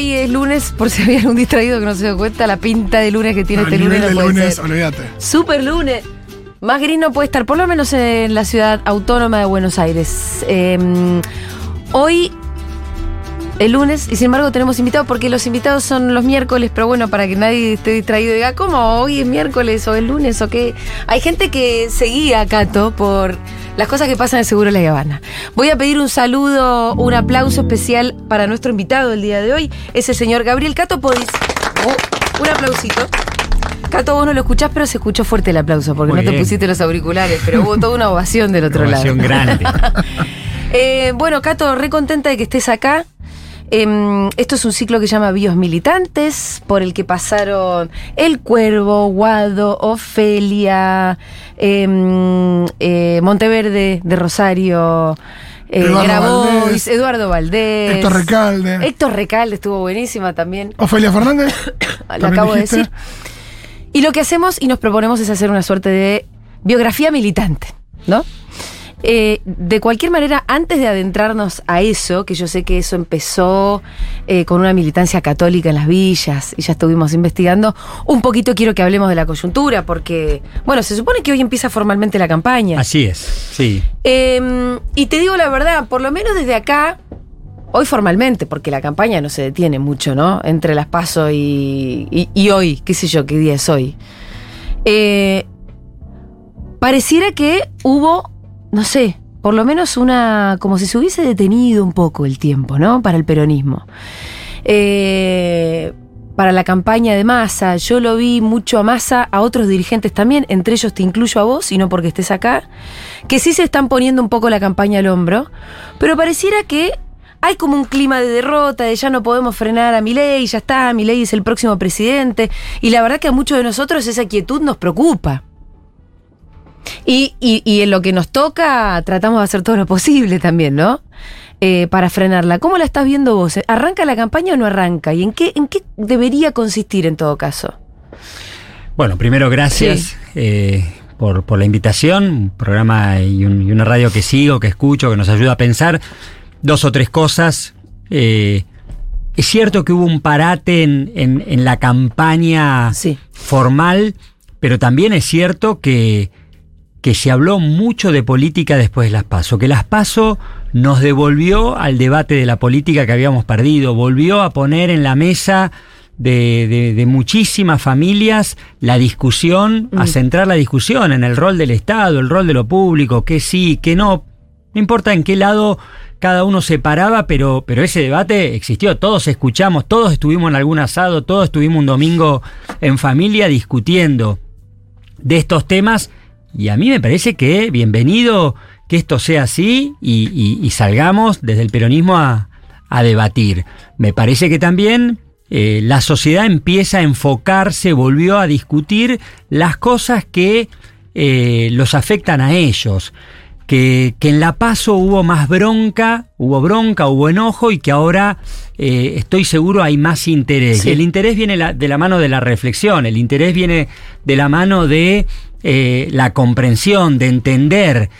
hoy es lunes, por si había algún distraído que no se dio cuenta, la pinta de lunes que tiene No, este el lunes no de puede lunes, ser. olvídate. Super lunes. Más gris no puede estar, por lo menos en la ciudad autónoma de Buenos Aires. Eh, hoy, el lunes, y sin embargo tenemos invitados, porque los invitados son los miércoles, pero bueno, para que nadie esté distraído y diga, ¿cómo? ¿Hoy es miércoles o es lunes o qué? Hay gente que seguía a Cato por las cosas que pasan en Seguro La Habana. Voy a pedir un saludo, un aplauso especial para nuestro invitado del día de hoy, es el señor Gabriel Cato Podis. Oh, un aplausito. Cato, vos no lo escuchás, pero se escuchó fuerte el aplauso, porque Muy no te bien. pusiste los auriculares, pero hubo toda una ovación del otro Ovación lado. grande. Eh, bueno, Cato, re contenta de que estés acá. Em, esto es un ciclo que se llama Bios Militantes, por el que pasaron El Cuervo, Guado, Ofelia, em, eh, Monteverde de Rosario, eh, Eduardo Grabois, Valdés, Eduardo Valdés. Héctor Recalde. Héctor Recalde estuvo buenísima también. Ofelia Fernández. Lo acabo de decir. Y lo que hacemos y nos proponemos es hacer una suerte de biografía militante, ¿no? Eh, de cualquier manera, antes de adentrarnos a eso, que yo sé que eso empezó eh, con una militancia católica en las villas y ya estuvimos investigando, un poquito quiero que hablemos de la coyuntura, porque, bueno, se supone que hoy empieza formalmente la campaña. Así es, sí. Eh, y te digo la verdad, por lo menos desde acá, hoy formalmente, porque la campaña no se detiene mucho, ¿no? Entre las paso y, y- y hoy, qué sé yo, qué día es hoy. Eh, pareciera que hubo, no sé, por lo menos una, como si se hubiese detenido un poco el tiempo, ¿no? Para el peronismo. Eh, para la campaña de Massa, yo lo vi mucho a Massa, a otros dirigentes también, entre ellos te incluyo a vos y no porque estés acá, que sí se están poniendo un poco la campaña al hombro, pero pareciera que hay como un clima de derrota, de ya no podemos frenar a Milei, ya está, Milei es el próximo presidente, y la verdad que a muchos de nosotros esa quietud nos preocupa. Y, y- y en lo que nos toca, tratamos de hacer todo lo posible también, ¿no? Eh, para frenarla. ¿Cómo la estás viendo vos? ¿Arranca la campaña o no arranca? ¿Y en qué, en qué debería consistir en todo caso? Bueno, primero gracias eh, por, por la invitación, un programa y, un- y una radio que sigo, que escucho, que nos ayuda a pensar dos o tres cosas. Eh, es cierto que hubo un parate en, en- en la campaña Sí. formal, pero también es cierto que, que se habló mucho de política después de las PASO, que las PASO nos devolvió al debate de la política que habíamos perdido, volvió a poner en la mesa de, de- de muchísimas familias la discusión, a centrar la discusión en el rol del Estado, el rol de lo público, qué sí, qué no, no importa en qué lado cada uno se paraba, pero, pero ese debate existió, todos escuchamos, todos estuvimos en algún asado, todos estuvimos un domingo en familia discutiendo de estos temas y a mí me parece que bienvenido que esto sea así y, y- y salgamos desde el peronismo a, a debatir. Me parece que también eh, la sociedad empieza a enfocarse, volvió a discutir las cosas que eh, los afectan a ellos. Que, que en La Paso hubo más bronca, hubo bronca, hubo enojo y que ahora eh, estoy seguro hay más interés. Sí. El interés viene la- de la mano de la reflexión, el interés viene de la mano de eh, la comprensión, de entender.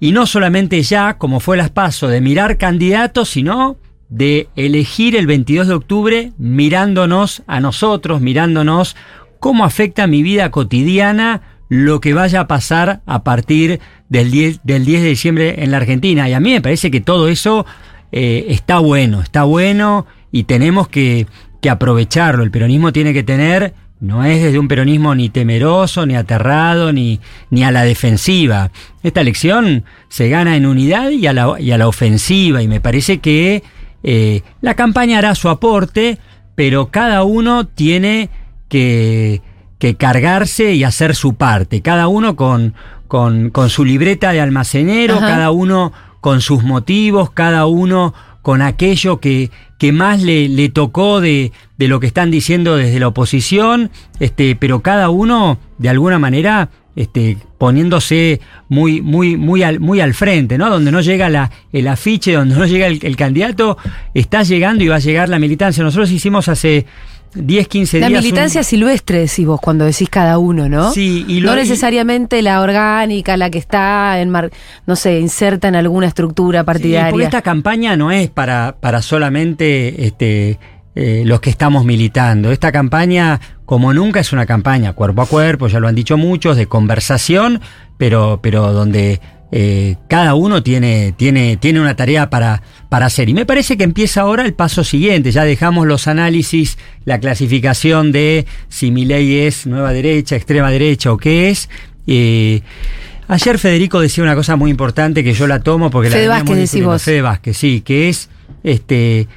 Y no solamente ya, como fue las paso, de mirar candidatos, sino de elegir el 22 de octubre mirándonos a nosotros, mirándonos cómo afecta mi vida cotidiana lo que vaya a pasar a partir del 10, del 10 de diciembre en la Argentina. Y a mí me parece que todo eso eh, está bueno, está bueno y tenemos que, que aprovecharlo. El peronismo tiene que tener, no es desde un peronismo ni temeroso, ni aterrado, ni, ni a la defensiva. Esta elección se gana en unidad y a la, y a la ofensiva y me parece que eh, la campaña hará su aporte, pero cada uno tiene que, que cargarse y hacer su parte, cada uno con, con, con su libreta de almacenero, Ajá. cada uno con sus motivos, cada uno con aquello que, que más le, le tocó de, de lo que están diciendo desde la oposición, este, pero cada uno de alguna manera este, poniéndose muy, muy, muy, al, muy al frente, ¿no? Donde no llega la, el afiche, donde no llega el, el candidato, está llegando y va a llegar la militancia. Nosotros hicimos hace 10, 15 La días. un- militancia silvestre, decís vos, cuando decís cada uno, ¿no? Sí, y lo- no y- necesariamente la orgánica, la que está, en mar- no sé, inserta en alguna estructura Sí, partidaria. porque esta campaña no es para, para solamente este, eh, los que estamos militando. Esta campaña, como nunca, es una campaña cuerpo a cuerpo, ya lo han dicho muchos, de conversación, pero, pero donde eh, cada uno tiene, tiene, tiene una tarea para, para hacer. Y me parece que empieza ahora el paso siguiente. Ya dejamos los análisis, la clasificación de si mi ley es nueva derecha, extrema derecha o qué es. Eh, ayer Federico decía una cosa muy importante que yo la tomo porque Fede la Vázquez, decís vos. Fede Vázquez, sí, que es este.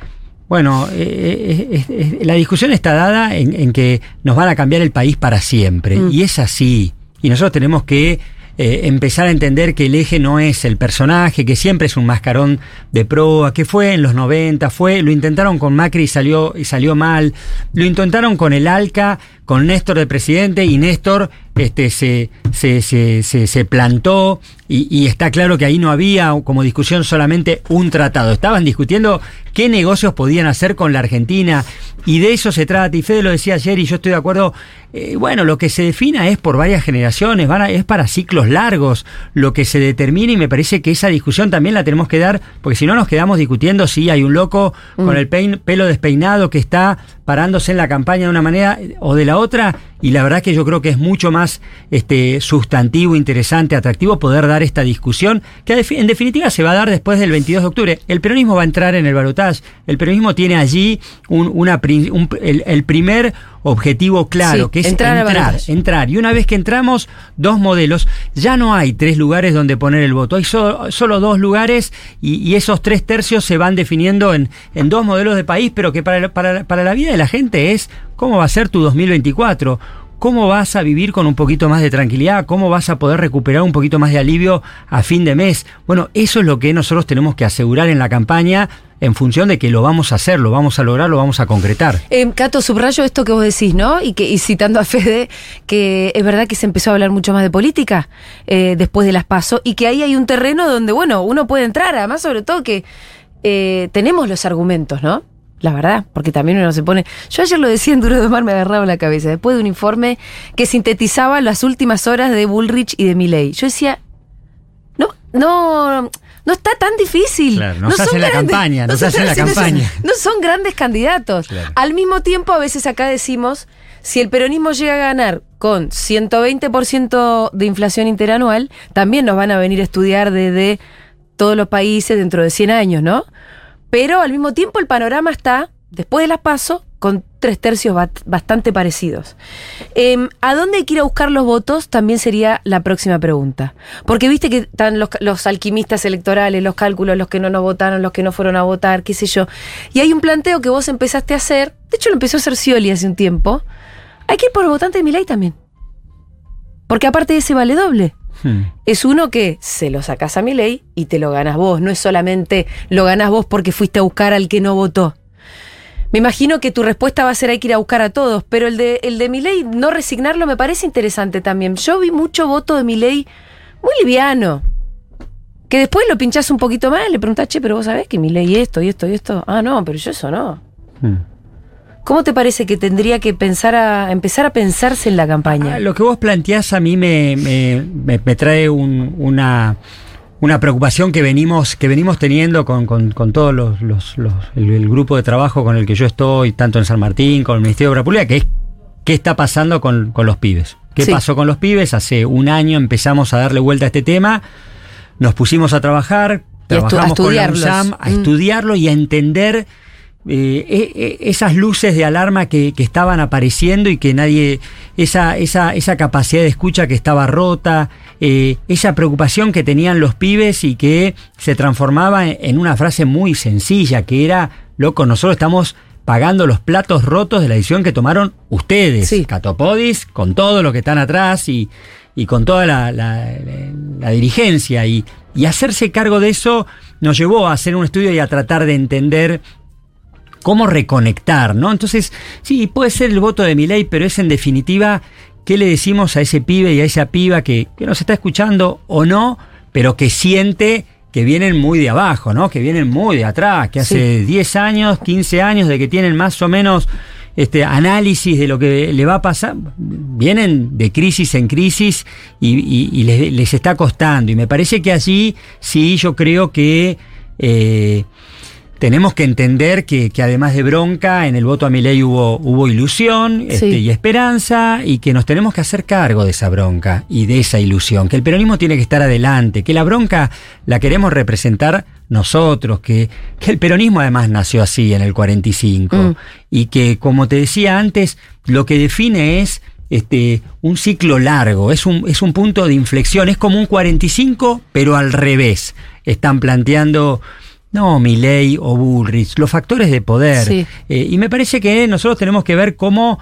Bueno, eh, la discusión está dada en, en, que nos van a cambiar el país para siempre. Mm. Y es así. Y nosotros tenemos que eh, empezar a entender que el eje no es el personaje, que siempre es un mascarón de proa, que fue en los 90, fue, lo intentaron con Macri y salió, y salió mal, lo intentaron con el ALCA, con Néstor de presidente, y Néstor este, se, se, se, se, plantó, y, y, está claro que ahí no había como discusión solamente un tratado, estaban discutiendo qué negocios podían hacer con la Argentina, y de eso se trata, y Fede lo decía ayer, y yo estoy de acuerdo, eh, bueno, lo que se defina es por varias generaciones, van a, es para ciclos largos, lo que se determina, y me parece que esa discusión también la tenemos que dar, porque si no nos quedamos discutiendo si hay un loco mm. con el pein, pelo despeinado que está parándose en la campaña de una manera o de la otra, y la verdad que yo creo que es mucho más este, sustantivo, interesante, atractivo poder dar esta discusión, que en definitiva se va a dar después del 22 de octubre. El peronismo va a entrar en el balotaje, el peronismo tiene allí un, una, un, el, el, primer objetivo claro, sí, que es entrar, entrar, entrar, Y una vez que entramos, dos modelos, ya no hay tres lugares donde poner el voto, hay solo, solo dos lugares y, y, esos tres tercios se van definiendo en, en dos modelos de país, pero que para, para, para la vida de la gente es cómo va a ser tu 2024 cómo vas a vivir con un poquito más de tranquilidad, cómo vas a poder recuperar un poquito más de alivio a fin de mes. Bueno, eso es lo que nosotros tenemos que asegurar en la campaña en función de que lo vamos a hacer, lo vamos a lograr, lo vamos a concretar. Eh, Cato, subrayo esto que vos decís, ¿no? Y, que, y citando a Fede, que es verdad que se empezó a hablar mucho más de política eh, después de las pasos y que ahí hay un terreno donde, bueno, uno puede entrar, además sobre todo que eh, tenemos los argumentos, ¿no? La verdad, porque también uno se pone. Yo ayer lo decía en Duro de Mar, me agarraba la cabeza, después de un informe que sintetizaba las últimas horas de Bullrich y de Milley. Yo decía, no, no, no está tan difícil. Claro, nos no hacen la grandes, campaña, nos no hacen la campaña. No son grandes candidatos. Claro. Al mismo tiempo, a veces acá decimos, si el peronismo llega a ganar con 120% de inflación interanual, también nos van a venir a estudiar desde todos los países dentro de 100 años, ¿no? Pero al mismo tiempo el panorama está, después de las PASO, con tres tercios bastante parecidos. Eh, ¿A dónde hay que ir a buscar los votos? También sería la próxima pregunta. Porque viste que están los, los, alquimistas electorales, los cálculos, los que no nos votaron, los que no fueron a votar, qué sé yo. Y hay un planteo que vos empezaste a hacer, de hecho lo empezó a hacer Scioli hace un tiempo. Hay que ir por el votante de mi ley también. Porque aparte de ese vale doble. Hmm. Es uno que se lo sacas a mi ley y te lo ganas vos. No es solamente lo ganas vos porque fuiste a buscar al que no votó. Me imagino que tu respuesta va a ser hay que ir a buscar a todos, pero el de, el de mi ley, no resignarlo, me parece interesante también. Yo vi mucho voto de mi ley muy liviano. Que después lo pinchás un poquito más, le preguntás, che, pero vos sabés que mi ley esto y esto y esto. Ah, no, pero yo eso no. Hmm. ¿Cómo te parece que tendría que pensar a empezar a pensarse en la campaña? Ah, lo que vos planteás a mí me, me, me, me trae un, una, una preocupación que venimos, que venimos teniendo con, con, con todos los, los, los el, el, grupo de trabajo con el que yo estoy, tanto en San Martín, con el Ministerio de Obra Pública, que es qué está pasando con, con los pibes. ¿Qué sí. pasó con los pibes? Hace un año empezamos a darle vuelta a este tema, nos pusimos a trabajar, trabajamos con la USAM, a mm. estudiarlo y a entender eh, esas luces de alarma que, que, estaban apareciendo y que nadie, esa, esa, esa capacidad de escucha que estaba rota, eh, esa preocupación que tenían los pibes y que se transformaba en una frase muy sencilla, que era, loco, nosotros estamos pagando los platos rotos de la decisión que tomaron ustedes, sí. Catopodis, con todo lo que están atrás y, y con toda la, la, la dirigencia. Y, y hacerse cargo de eso nos llevó a hacer un estudio y a tratar de entender cómo reconectar, ¿no? Entonces, sí, puede ser el voto de mi ley, pero es en definitiva qué le decimos a ese pibe y a esa piba que, que nos está escuchando o no, pero que siente que vienen muy de abajo, ¿no? Que vienen muy de atrás, que hace sí. 10 años, 15 años de que tienen más o menos este análisis de lo que le va a pasar, vienen de crisis en crisis y, y, y les, les, está costando. Y me parece que allí sí yo creo que eh, tenemos que entender que, que, además de bronca, en el voto a mi ley hubo, hubo ilusión este, y esperanza y que nos tenemos que hacer cargo de esa bronca y de esa ilusión, que el peronismo tiene que estar adelante, que la bronca la queremos representar nosotros, que, que el peronismo además nació así en el 45 Mm. y que, como te decía antes, lo que define es este, un ciclo largo, es un, es un punto de inflexión, es como un 45, pero al revés. Están planteando, no, Milley o Bullrich, los factores de poder. Sí. Eh, y me parece que nosotros tenemos que ver cómo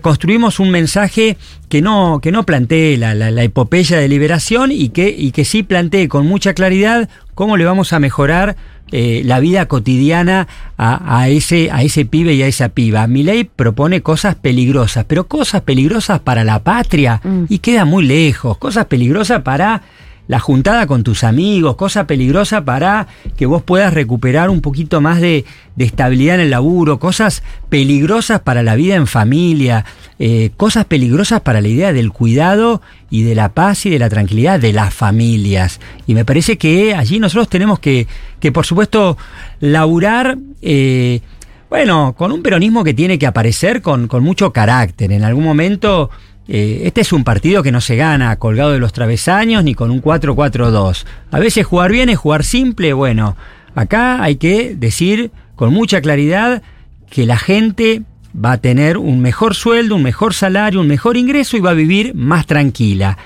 construimos un mensaje que no, que no plantee la, la- la epopeya de liberación y que, y que sí plantee con mucha claridad cómo le vamos a mejorar eh, la vida cotidiana a, a ese, a ese pibe y a esa piba. Milei propone cosas peligrosas, pero cosas peligrosas para la patria Mm. y queda muy lejos, cosas peligrosas para la juntada con tus amigos, cosa peligrosa para que vos puedas recuperar un poquito más de, estabilidad en el laburo, cosas peligrosas para la vida en familia, eh, cosas peligrosas para la idea del cuidado y de la paz y de la tranquilidad de las familias. Y me parece que allí nosotros tenemos que, que por supuesto, laburar... eh, bueno, con un peronismo que tiene que aparecer con, con mucho carácter. En algún momento, eh, este es un partido que no se gana colgado de los travesaños ni con un 4-4-2. A veces jugar bien es jugar simple. Bueno, acá hay que decir con mucha claridad que la gente va a tener un mejor sueldo, un mejor salario, un mejor ingreso y va a vivir más tranquila.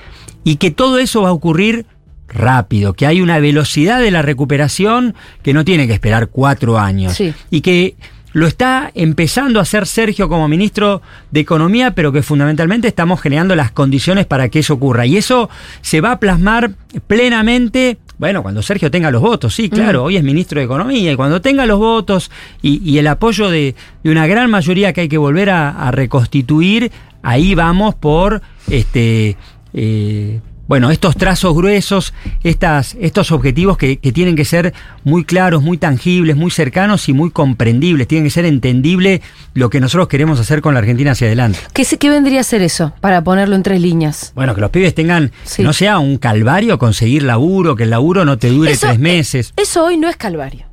Y que todo eso va a ocurrir rápido, que hay una velocidad de la recuperación que no tiene que esperar cuatro años. Sí. Y que lo está empezando a hacer Sergio como ministro de Economía, pero que fundamentalmente estamos generando las condiciones para que eso ocurra. Y eso se va a plasmar plenamente, bueno, cuando Sergio tenga los votos, sí, claro, Mm. hoy es ministro de Economía, y cuando tenga los votos y, y el apoyo de, de una gran mayoría que hay que volver a, a reconstituir, ahí vamos por este. eh, bueno, estos trazos gruesos, estas, estos objetivos que, que tienen que ser muy claros, muy tangibles, muy cercanos y muy comprendibles. Tienen que ser entendible lo que nosotros queremos hacer con la Argentina hacia adelante. ¿Qué, qué vendría a ser eso? Para ponerlo en tres líneas. Bueno, que los pibes tengan, Sí. que no sea un calvario conseguir laburo, que el laburo no te dure Eso- tres meses. Eso hoy no es calvario.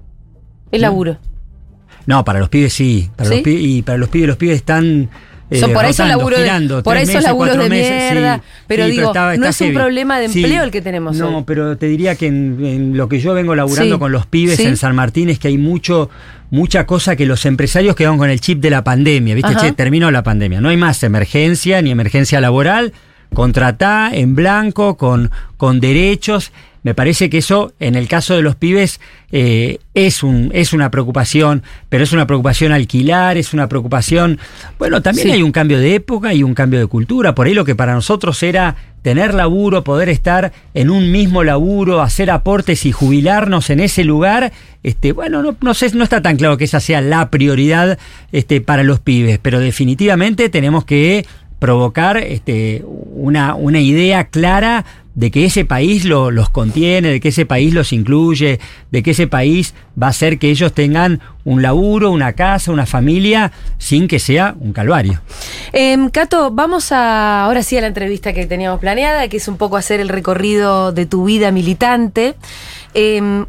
Es laburo. No, para los pibes sí. Para ¿Sí? los pibes, y para los pibes, los pibes están. Eh, Son por rotando, laburos de- girando, por esos meses, laburos de meses, mierda, sí. pero Sí, digo, está- no es un problema de empleo el que tenemos No, hoy. pero te diría que en, en lo que yo vengo laburando con los pibes en San Martín es que hay mucho mucha cosa que los empresarios quedan con el chip de la pandemia, ¿viste? Ajá. Che, terminó la pandemia, no hay más emergencia ni emergencia laboral, contratá en blanco con con derechos. Me parece que eso, en el caso de los pibes, eh, es, un, es una preocupación, pero es una preocupación alquilar, es una preocupación... Bueno, también Sí. hay un cambio de época y un cambio de cultura. Por ahí lo que para nosotros era tener laburo, poder estar en un mismo laburo, hacer aportes y jubilarnos en ese lugar, este, bueno, no, no sé, no está tan claro que esa sea la prioridad este, para los pibes, pero definitivamente tenemos que provocar este, una, una idea clara de que ese país lo- los contiene, de que ese país los incluye, de que ese país va a hacer que ellos tengan un laburo, una casa, una familia, sin que sea un calvario. Em, Cato, vamos a, ahora sí a la entrevista que teníamos planeada, que es un poco hacer el recorrido de tu vida militante. Em,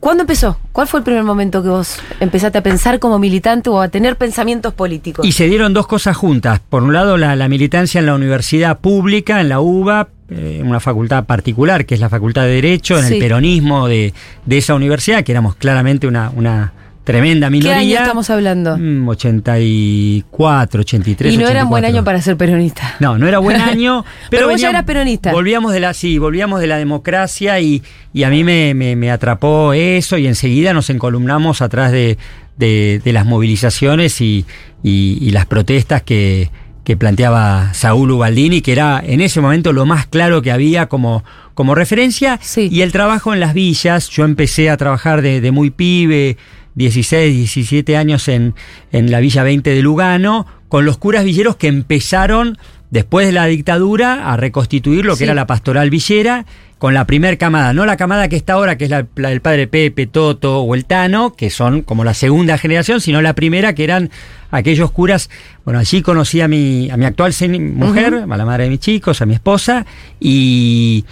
¿Cuándo empezó? ¿Cuál fue el primer momento que vos empezaste a pensar como militante o a tener pensamientos políticos? Y se dieron dos cosas juntas. Por un lado, la, la militancia en la universidad pública, en la UBA, eh, una facultad particular, que es la Facultad de Derecho, en Sí. el peronismo de, de esa universidad, que éramos claramente una, una tremenda ¿Qué minoría. año estamos hablando? Mm, 84, 83. y no era un buen 84. año para ser peronista. No, no era buen año. Pero pero vos ya eras peronista. Volvíamos de la, sí, volvíamos de la democracia y, y a mí me, me- me atrapó eso y enseguida nos encolumnamos atrás de, de- de las movilizaciones y, y- y las protestas que, que planteaba Saúl Ubaldini, que era en ese momento lo más claro que había como, como referencia. Sí. Y el trabajo en las villas, yo empecé a trabajar de, de muy pibe, 16, 17 años en, en la Villa 20 de Lugano, con los curas villeros que empezaron después de la dictadura a reconstituir lo que Sí. era la pastoral villera con la primer camada, no la camada que está ahora, que es la, la del padre Pepe, Toto o el Tano, que son como la segunda generación, sino la primera, que eran aquellos curas. Bueno, allí conocí a mi, a mi actual mujer, a la madre de mis chicos, a mi esposa, y,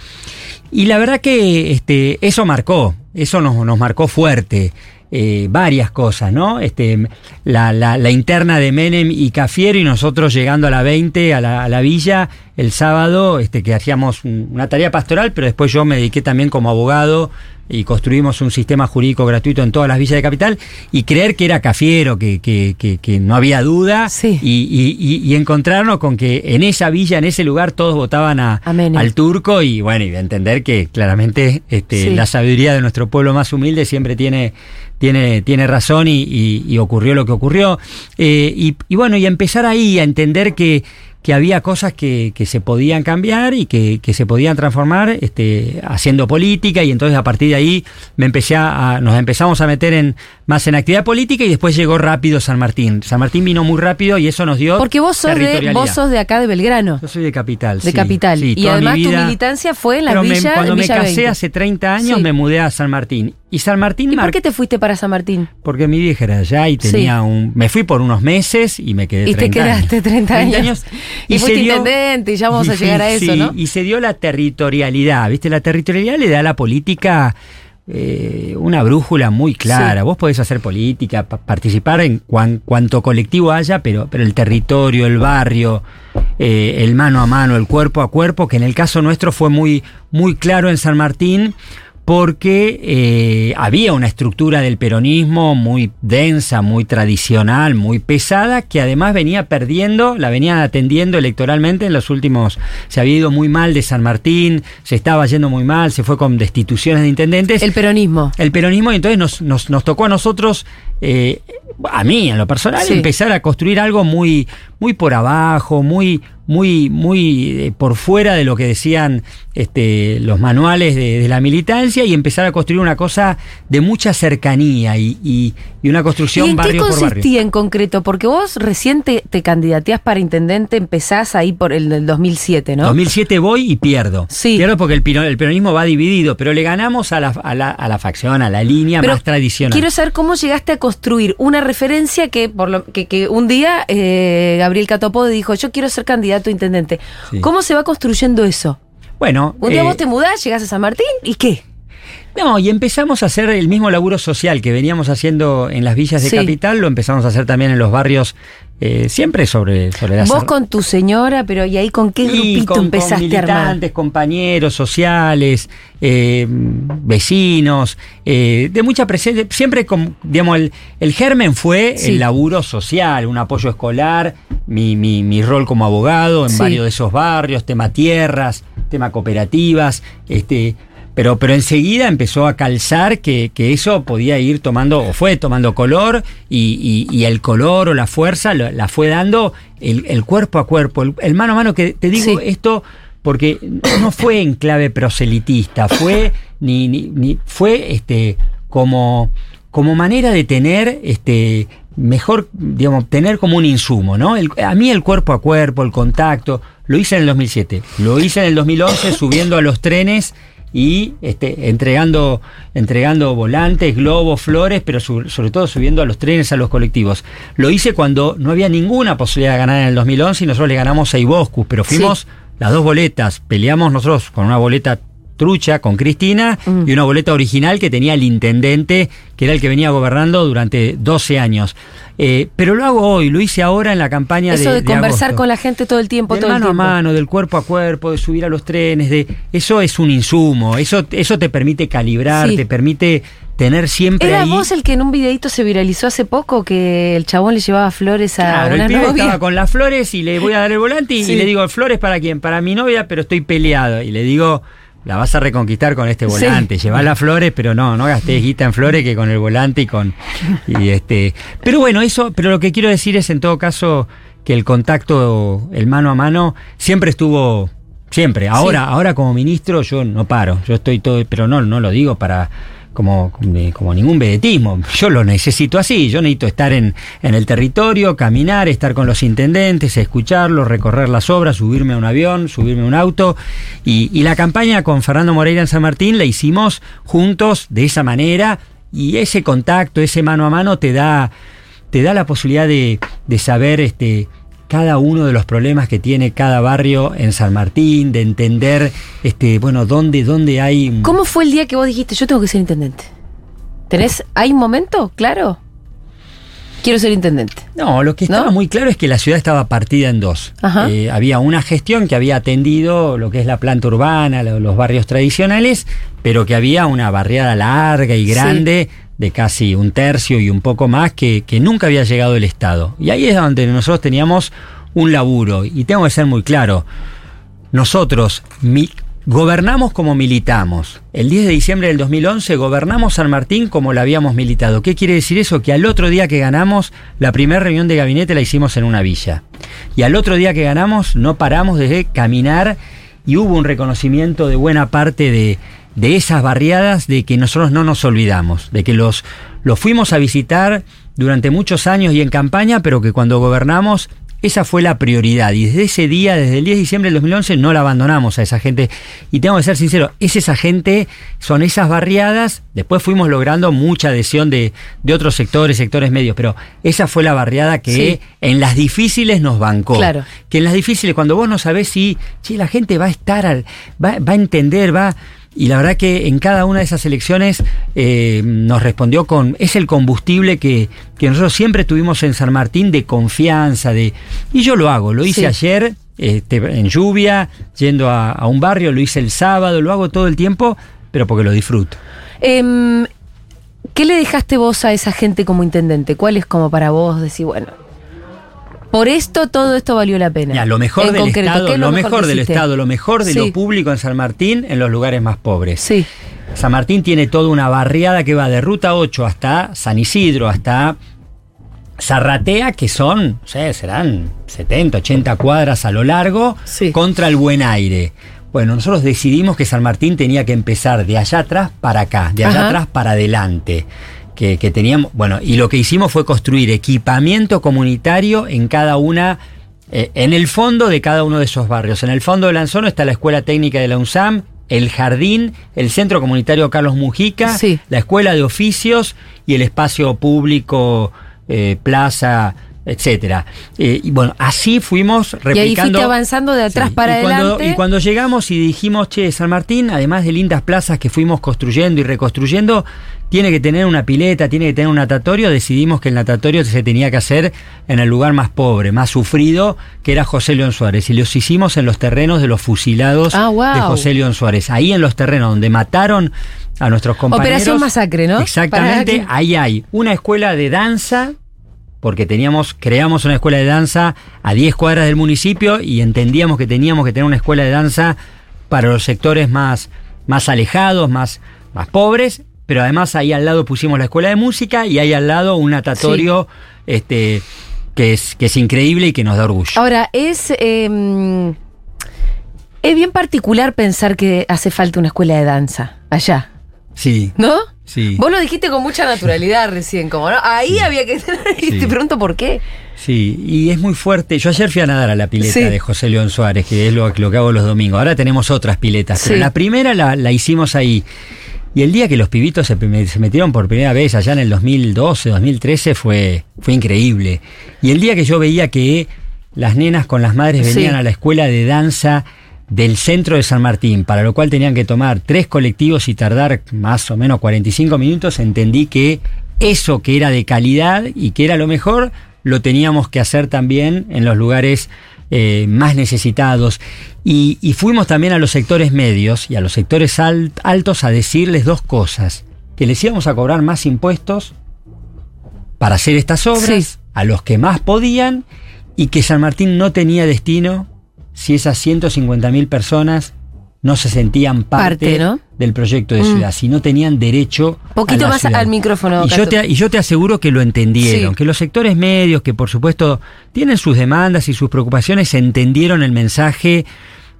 y la verdad que este, eso marcó, eso nos, nos marcó fuerte. Eh, varias cosas, ¿no? Este, la, la, la, interna de Menem y Cafiero y nosotros llegando a la 20, a la, a la villa, el sábado, este, que hacíamos una tarea pastoral, pero después yo me dediqué también como abogado y construimos un sistema jurídico gratuito en todas las villas de capital y creer que era Cafiero, que, que, que, que no había duda Sí. y, y- y encontrarnos con que en esa villa, en ese lugar, todos votaban a, al turco y bueno, y de entender que claramente este, Sí. la sabiduría de nuestro pueblo más humilde siempre tiene, tiene, tiene razón y, ocurrió lo que ocurrió. Eh, y bueno, y empezar ahí a entender que que había cosas que, que se podían cambiar y que, que se podían transformar este, haciendo política y entonces a partir de ahí me empecé a, nos empezamos a meter en más en actividad política y después llegó rápido San Martín. San Martín vino muy rápido y eso nos dio Porque vos sos, de, vos sos de acá de Belgrano. Yo soy de Capital. De sí, Capital. sí, y además tu militancia fue en la Pero me- villa cuando en me Villa casé 20. hace 30 años Sí. me mudé a San Martín. Y San Martín ¿Y por qué te fuiste para San Martín? porque mi vieja era allá y tenía un... Me fui por unos meses y me quedé Y te 30 quedaste años. 30 años. Y fuiste intendente, y ya vamos a llegar a eso, ¿no? Y se dio la territorialidad, ¿viste? La territorialidad le da a la política eh, una brújula muy clara. Sí. Vos podés hacer política, pa- participar en cuan- cuanto colectivo haya, pero, pero el territorio, el barrio, eh, el mano a mano, el cuerpo a cuerpo, que en el caso nuestro fue muy, muy claro en San Martín, porque eh, había una estructura del peronismo muy densa, muy tradicional, muy pesada, que además venía perdiendo, la venían atendiendo electoralmente en los últimos, se había ido muy mal de San Martín, se estaba yendo muy mal, se fue con destituciones de intendentes El peronismo. el peronismo y entonces nos, nos, nos tocó a nosotros, eh, a mí en lo personal, Sí. empezar a construir algo muy, muy por abajo, muy, muy, muy eh, por fuera de lo que decían este, los manuales de, de la militancia y empezar a construir una cosa de mucha cercanía y, y- y una ¿Y construcción en qué barrio por barrio. consistía en concreto? Porque vos recién te, te candidateás para intendente, empezás ahí por el del 2007, ¿no? 2007 voy y pierdo. Sí. Pierdo porque el, el peronismo va dividido, pero le ganamos a la, a la, a la facción, a la línea Pero más tradicional. Quiero saber cómo llegaste a construir una referencia que por lo que, que un día eh, Gabriel Catopode dijo, yo quiero ser candidato a intendente. Sí. ¿Cómo se va construyendo eso? Bueno, Un día eh, vos te mudás, llegás a San Martín y qué? No, y empezamos a hacer el mismo laburo social que veníamos haciendo en las villas de Sí. capital, lo empezamos a hacer también en los barrios, eh, siempre sobre, sobre la Vos con tu señora, pero ¿y ahí con qué grupito con, con empezaste a armar? militantes, compañeros sociales, eh, vecinos, eh, de mucha presencia. Siempre, con, digamos, el, el germen fue Sí. el laburo social, un apoyo escolar, mi, mi, mi rol como abogado en Sí. varios de esos barrios, tema tierras, tema cooperativas, este. Pero, pero enseguida empezó a calzar que, que eso podía ir tomando, o fue tomando color, y, y- y el color o la fuerza lo- la fue dando el, el cuerpo a cuerpo, el, el mano a mano, que te digo Sí. esto porque no fue en clave proselitista, fue ni, ni- ni- fue este como, como manera de tener este mejor, digamos, tener como un insumo, ¿no? El- a mí el cuerpo a cuerpo, el contacto, lo hice en el 2007, lo hice en el 2011 subiendo a los trenes y este, entregando, entregando volantes, globos, flores, pero su- sobre todo subiendo a los trenes, a los colectivos. Lo hice cuando no había ninguna posibilidad de ganar en el 2011 y nosotros le ganamos a Iboscus, pero fuimos Sí. las dos boletas, peleamos nosotros con una boleta trucha con Cristina Mm. y una boleta original que tenía el intendente, que era el que venía gobernando durante 12 años. Eh, pero lo hago hoy, lo hice ahora en la campaña Eso de, de conversar con la gente todo el tiempo, Del todo el mano a mano, del cuerpo a cuerpo, de subir a los trenes, de eso es un insumo, eso, eso te permite calibrar, Sí. te permite tener siempre ¿Era ahí. vos el que en un videito se viralizó hace poco que el chabón le llevaba flores a Claro, una el pibe novia? estaba con las flores y le voy a dar el volante y, Sí. y le digo, flores para quién, para mi novia, pero estoy peleado. Y le digo, la vas a reconquistar con este Sí. volante, llevá las flores, pero no, no gastés guita en flores que con el volante y con. Y este. Pero bueno, eso, pero lo que quiero decir es en todo caso que el contacto, el mano a mano, siempre estuvo. Siempre. Ahora, ahora como ministro, yo no paro. Yo estoy todo, pero no, no lo digo para como, como ningún vedetismo. Yo lo necesito así. Yo necesito estar en, en el territorio, caminar, estar con los intendentes, escucharlos, recorrer las obras, subirme a un avión, subirme a un auto. Y, la campaña con Fernando Moreira en San Martín la hicimos juntos de esa manera. Y ese contacto, ese mano a mano te da, te da la posibilidad de, de saber este, cada uno de los problemas que tiene cada barrio en San Martín, de entender, este, bueno, dónde, dónde hay. ¿Cómo fue el día que vos dijiste, yo tengo que ser intendente? ¿Tenés, hay un momento, claro? Quiero ser intendente. No, lo que estaba ¿No? muy claro es que la ciudad estaba partida en dos. Ajá. Eh, había una gestión que había atendido lo que es la planta urbana, lo- los barrios tradicionales, pero que había una barriada larga y grande de casi un tercio y un poco más que, que nunca había llegado el Estado. Y ahí es donde nosotros teníamos un laburo. Y tengo que ser muy claro, nosotros gobernamos como militamos. El 10 de diciembre del 2011 gobernamos San Martín como la habíamos militado. ¿Qué quiere decir eso? Que al otro día que ganamos, la primera reunión de gabinete la hicimos en una villa. Y al otro día que ganamos, no paramos de caminar y hubo un reconocimiento de buena parte de, de esas barriadas de que nosotros no nos olvidamos, de que los, los fuimos a visitar durante muchos años y en campaña, pero que cuando gobernamos esa fue la prioridad y desde ese día, desde el 10 de diciembre del 2011, no la abandonamos a esa gente. Y tengo que ser sincero, es esa gente, son esas barriadas, después fuimos logrando mucha adhesión de, de otros sectores, sectores medios, pero esa fue la barriada que Sí. en las difíciles nos bancó. Claro. Que en las difíciles, cuando vos no sabés si, si la gente va a estar, al- va, va a entender, va... Y la verdad que en cada una de esas elecciones eh, nos respondió con. Es el combustible que, que nosotros siempre tuvimos en San Martín de confianza, de. Y yo lo hago, lo hice Sí. ayer, este, en lluvia, yendo a, a un barrio, lo hice el sábado, lo hago todo el tiempo, pero porque lo disfruto. Em, ¿Qué le dejaste vos a esa gente como intendente? ¿Cuál es como para vos decir, bueno, por esto todo esto valió la pena? Ya, lo mejor En del concreto, ¿qué Estado, es lo mejor del? Estado, lo mejor de Sí. lo público en San Martín en los lugares más pobres. Sí, San Martín tiene toda una barriada que va de Ruta 8 hasta San Isidro, hasta Zarratea, que son, no sé, serán 70, 80 cuadras a lo largo, Sí. contra el buen aire. Bueno, nosotros decidimos que San Martín tenía que empezar de allá atrás para acá, de allá Ajá. atrás para adelante. Que, que teníamos, bueno, y lo que hicimos fue construir equipamiento comunitario en cada una, eh, en el fondo de cada uno de esos barrios. En el fondo de Lanzono está la Escuela Técnica de la UNSAM, el jardín, el Centro Comunitario Carlos Mujica, Sí. la Escuela de Oficios y el espacio público, eh, plaza, etcétera. Eh, y bueno, así fuimos replicando. y ahí fuiste avanzando de atrás Sí, para y cuando, adelante. y cuando llegamos y dijimos, che, San Martín, además de lindas plazas que fuimos construyendo y reconstruyendo, tiene que tener una pileta, tiene que tener un natatorio, decidimos que el natatorio se tenía que hacer en el lugar más pobre, más sufrido, que era José León Suárez. Y los hicimos en los terrenos de los fusilados Ah, wow. de José León Suárez. Ahí en los terrenos donde mataron a nuestros compañeros. Operación Masacre, ¿no? Exactamente, que- ahí hay una escuela de danza porque teníamos, creamos una escuela de danza a 10 cuadras del municipio y entendíamos que teníamos que tener una escuela de danza para los sectores más, más alejados, más, más pobres, pero además ahí al lado pusimos la escuela de música y ahí al lado un natatorio este, que, es, que es increíble y que nos da orgullo. Ahora, es. em, es bien particular pensar que hace falta una escuela de danza allá, Sí, ¿no? sí. Vos lo dijiste con mucha naturalidad recién, como, ¿no? Ahí había que y Sí. te pregunto por qué. Sí, y es muy fuerte. Yo ayer fui a nadar a la pileta Sí. de José León Suárez, que es lo, lo que hago los domingos. Ahora tenemos otras piletas, pero Sí. la primera la, la hicimos ahí. Y el día que los pibitos se, me- se metieron por primera vez, allá en el 2012, 2013, fue, fue increíble. Y el día que yo veía que las nenas con las madres Sí. venían a la escuela de danza del centro de San Martín, para lo cual tenían que tomar tres colectivos y tardar más o menos 45 minutos, entendí que eso que era de calidad y que era lo mejor, lo teníamos que hacer también en los lugares eh, más necesitados. Y, y fuimos también a los sectores medios y a los sectores al- altos a decirles dos cosas, que les íbamos a cobrar más impuestos para hacer estas obras Sí. a los que más podían y que San Martín no tenía destino si esas 150.000 personas no se sentían parte, Parte, ¿no? del proyecto de Mm. ciudad, si no tenían derecho Poquito a la más ciudad. al micrófono, Y yo, te, y yo te aseguro que lo entendieron, Sí. que los sectores medios, que por supuesto tienen sus demandas y sus preocupaciones, entendieron el mensaje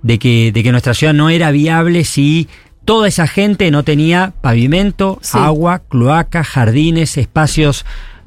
de que, de que nuestra ciudad no era viable si toda esa gente no tenía pavimento, Sí. agua, cloaca, jardines, espacios.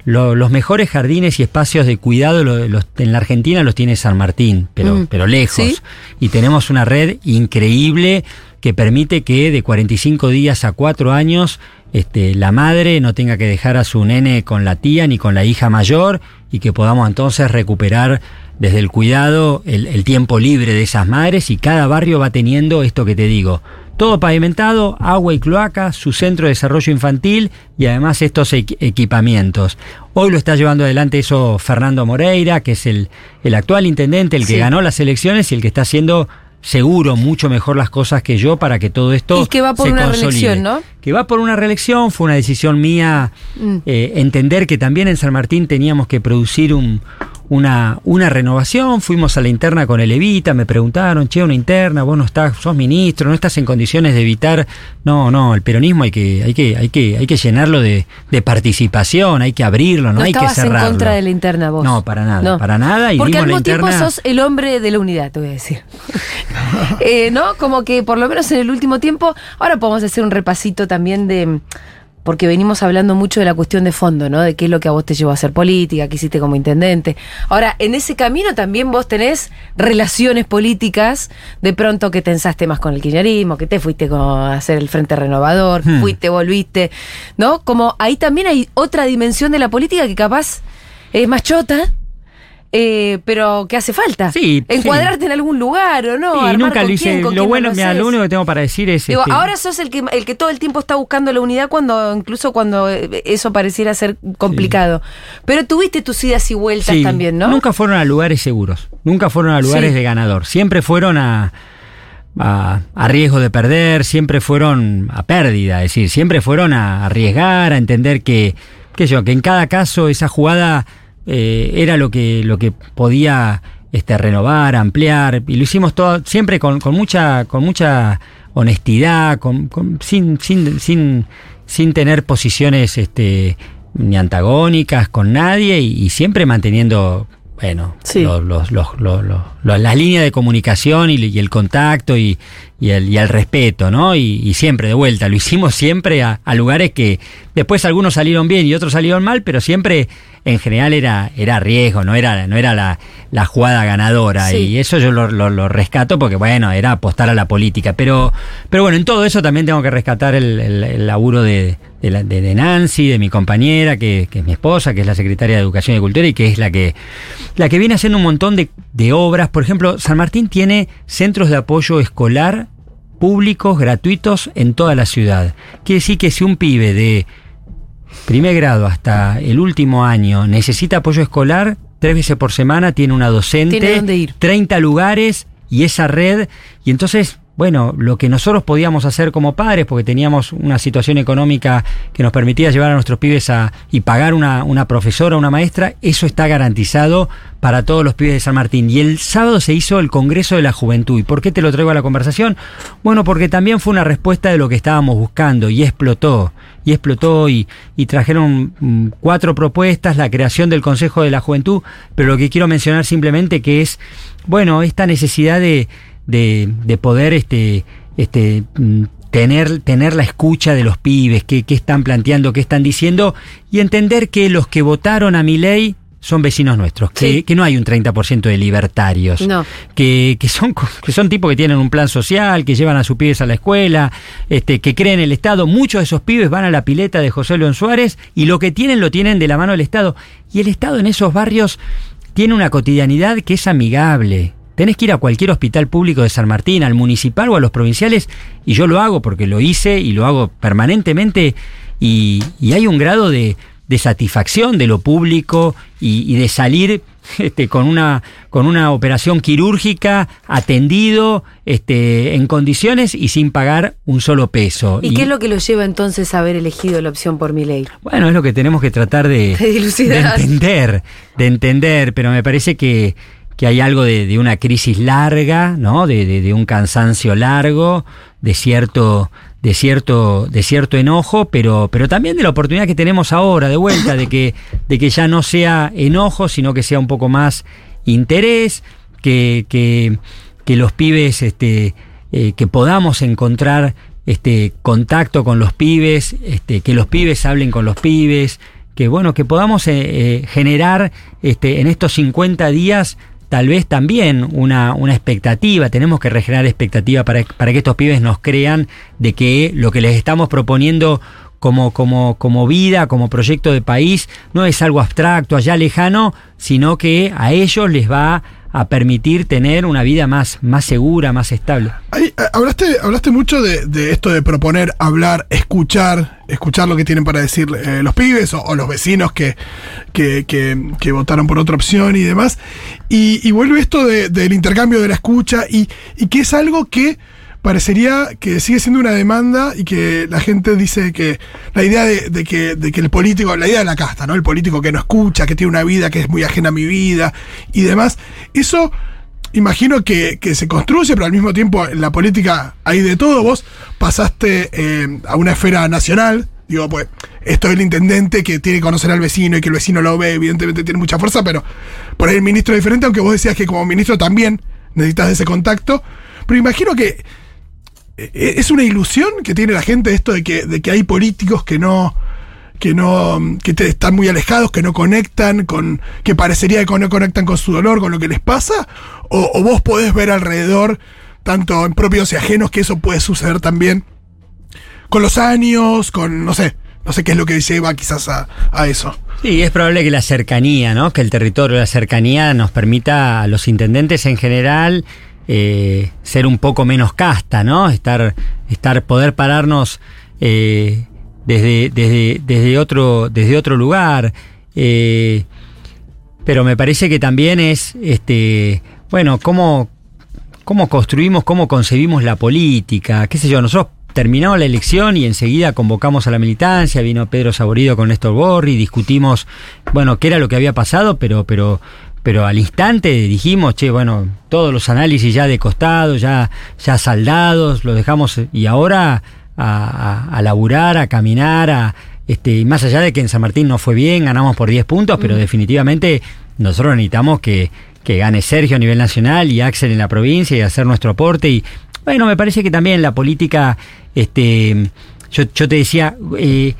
Lo- los mejores jardines y espacios de cuidado lo- los- en la Argentina los tiene San Martín, pero, Mm. pero lejos. ¿Sí? Y tenemos una red increíble que permite que de 45 días a 4 años este, la madre no tenga que dejar a su nene con la tía ni con la hija mayor y que podamos entonces recuperar desde el cuidado el, el tiempo libre de esas madres y cada barrio va teniendo esto que te digo, todo pavimentado, agua y cloaca, su centro de desarrollo infantil y además estos equipamientos. Hoy lo está llevando adelante eso Fernando Moreira, que es el, el actual intendente, el que ganó las elecciones y el que está haciendo seguro mucho mejor las cosas que yo para que todo esto y que va por una reelección no que va por una reelección fue una decisión mía mm. eh, entender que también en San Martín teníamos que producir un, una, una renovación, fuimos a la interna con el Evita, me preguntaron, che, una interna, vos no estás, sos ministro, no estás en condiciones de evitar. No, no, el peronismo hay que, hay que, hay que, hay que llenarlo de, participación, hay que abrirlo, no, hay que cerrarlo. en contra de la interna vos. No, para nada, para nada. Y Porque al mismo tiempo sos el hombre de la unidad, te voy a decir. Eh, ¿No? Como que por lo menos en el último tiempo, ahora podemos hacer un repasito también de porque venimos hablando mucho de la cuestión de fondo, ¿no? De qué es lo que a vos te llevó a hacer política, qué hiciste como intendente. Ahora, en ese camino también vos tenés relaciones políticas, de pronto que tensaste más con el kirchnerismo, que te fuiste a hacer el Frente Renovador, hmm. fuiste, volviste, ¿no? Como ahí también hay otra dimensión de la política que capaz es más chota, eh, pero que hace falta. Sí, Encuadrarte en algún lugar o no. Y nunca lo hice. lo bueno, mira, lo único que tengo para decir es. Digo, este, ahora sos el que, el que todo el tiempo está buscando la unidad cuando, incluso cuando eh, eso pareciera ser complicado. Pero tuviste tus idas y vueltas también, ¿no? Nunca fueron a lugares seguros. Nunca fueron a lugares de ganador. Siempre fueron a. A, riesgo de perder, siempre fueron a pérdida, es decir, siempre fueron a arriesgar, a entender que, que yo, que en cada caso esa jugada eh, era lo que, lo que podía este, renovar, ampliar, y lo hicimos todo siempre con, con mucha, con mucha honestidad, con, sin, sin, sin, sin tener posiciones este, ni antagónicas con nadie y, siempre manteniendo bueno, los, las líneas de comunicación y, el contacto y, el, el, respeto, ¿no? Y, siempre de vuelta, lo hicimos siempre a, a, lugares que después algunos salieron bien y otros salieron mal, pero siempre en general era, era riesgo, no era, no era la, la jugada ganadora. Y eso yo lo, lo, rescato porque, bueno, era apostar a la política. Pero, pero bueno, en todo eso también tengo que rescatar el, el, laburo de, de, de, Nancy, de mi compañera, que, que, es mi esposa, que es la secretaria de Educación y Cultura y que es la que, la que viene haciendo un montón de, de obras. Por ejemplo, San Martín tiene centros de apoyo escolar públicos, gratuitos en toda la ciudad. Quiere decir que si un pibe de primer grado hasta el último año necesita apoyo escolar, tres veces por semana tiene una docente, ¿Tiene ir? 30 lugares y esa red, y entonces bueno, lo que nosotros podíamos hacer como padres, porque teníamos una situación económica que nos permitía llevar a nuestros pibes a, y pagar una, una profesora, una maestra, eso está garantizado para todos los pibes de San Martín. Y el sábado se hizo el Congreso de la Juventud. ¿Y por qué te lo traigo a la conversación? Bueno, porque también fue una respuesta de lo que estábamos buscando y explotó. Y explotó y, y trajeron mm, cuatro propuestas, la creación del Consejo de la Juventud, pero lo que quiero mencionar simplemente que es, bueno, esta necesidad de de, de poder este, este, mm, tener, tener la escucha de los pibes, qué, qué están planteando, qué están diciendo, y entender que los que votaron a mi ley son vecinos nuestros, que, que, no hay un 30% de libertarios, que, que, son, que son tipos que tienen un plan social, que llevan a sus pibes a la escuela, este, que creen en el Estado. Muchos de esos pibes van a la pileta de José León Suárez y lo que tienen lo tienen de la mano del Estado. Y el Estado en esos barrios tiene una cotidianidad que es amigable, Tenés que ir a cualquier hospital público de San Martín, al municipal o a los provinciales, y yo lo hago porque lo hice y lo hago permanentemente, y, hay un grado de, satisfacción de lo público y, de salir este, con, una, con una operación quirúrgica atendido este, en condiciones y sin pagar un solo peso. ¿Y, qué es lo que lo lleva entonces a haber elegido la opción por mi ley? Bueno, es lo que tenemos que tratar de, de entender, de entender, pero me parece que que hay algo de, una crisis larga, ¿no? De, un cansancio largo, de cierto, de cierto, de cierto enojo, pero, pero también de la oportunidad que tenemos ahora de vuelta, de que, de que ya no sea enojo, sino que sea un poco más interés, que, que, que los pibes, este, eh, que podamos encontrar este contacto con los pibes, este, que los pibes hablen con los pibes, que bueno, que podamos eh, eh, generar este, en estos 50 días tal vez también una, una expectativa, tenemos que regenerar expectativa para, para, que estos pibes nos crean de que lo que les estamos proponiendo como, como, como vida, como proyecto de país, no es algo abstracto, allá lejano, sino que a ellos les va a a permitir tener una vida más, más segura, más estable. Eh, hablaste, hablaste mucho de, de esto de proponer, hablar, escuchar, escuchar lo que tienen para decir eh, los pibes o, los vecinos que, que, que- votaron por otra opción y demás. Y, vuelve esto de- del intercambio de la escucha y, y que es algo que parecería que sigue siendo una demanda y que la gente dice que la idea de, de que, de que el político, la idea de la casta, ¿no? El político que no escucha, que tiene una vida que es muy ajena a mi vida y demás, eso imagino que, se construye, pero al mismo tiempo en la política hay de todo. Vos pasaste eh, a una esfera nacional. Digo, pues, esto es el intendente que tiene que conocer al vecino y que el vecino lo ve, evidentemente tiene mucha fuerza, pero por ahí el ministro es diferente, aunque vos decías que como ministro también necesitas ese contacto. Pero imagino que es una ilusión que tiene la gente esto de que, de que hay políticos que no que no que te- están muy alejados, que no conectan con que parecería que no conectan con su dolor, con lo que les pasa, o, o vos podés ver alrededor tanto en propios y ajenos que eso puede suceder también con los años, con no sé, no sé qué es lo que lleva quizás a, a eso. Sí, es probable que la cercanía, ¿no? Que el territorio, la cercanía nos permita a los intendentes en general eh, ser un poco menos casta, ¿no? Estar, estar, poder pararnos eh, desde, desde, desde otro, desde otro lugar. eh, pero me parece que también es, este, bueno, cómo, cómo construimos, cómo concebimos la política, qué sé yo, nosotros terminamos la elección y enseguida convocamos a la militancia, vino Pedro Saborido con Néstor Borri, discutimos, bueno, qué era lo que había pasado, pero, pero, pero al instante dijimos, che, bueno, todos los análisis ya de costado, ya, ya saldados, lo dejamos y ahora a, a, a laburar, a caminar, a, este, y más allá de que en San Martín no fue bien, ganamos por 10 puntos, pero definitivamente nosotros necesitamos que, que gane Sergio a nivel nacional y Axel en la provincia y hacer nuestro aporte. Y bueno, me parece que también la política, este, yo, yo te decía, eh,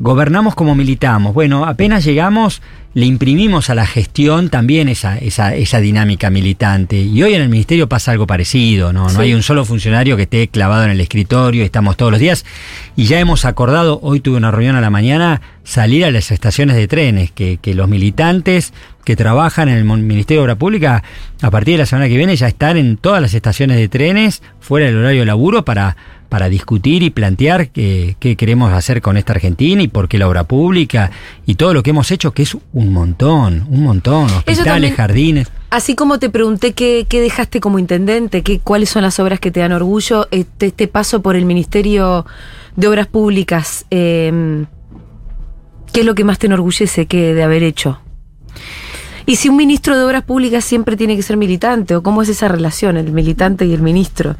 gobernamos como militamos. Bueno, apenas llegamos, le imprimimos a la gestión también esa, esa, esa dinámica militante. Y hoy en el ministerio pasa algo parecido, ¿no? No hay un solo funcionario que esté clavado en el escritorio, estamos todos los días. Y ya hemos acordado, hoy tuve una reunión a la mañana, salir a las estaciones de trenes, que, que los militantes que trabajan en el Ministerio de Obra Pública, a partir de la semana que viene ya están en todas las estaciones de trenes, fuera del horario de laburo, para, para discutir y plantear qué, qué queremos hacer con esta Argentina y por qué la obra pública y todo lo que hemos hecho, que es un montón, un montón, hospitales, también- jardines. Así como te pregunté qué, qué dejaste como intendente, qué, cuáles son las obras que te dan orgullo, este, este paso por el Ministerio de Obras Públicas, eh, ¿qué es lo que más te enorgullece que de haber hecho? Y si un ministro de Obras Públicas siempre tiene que ser militante, o cómo es esa relación, el militante y el ministro.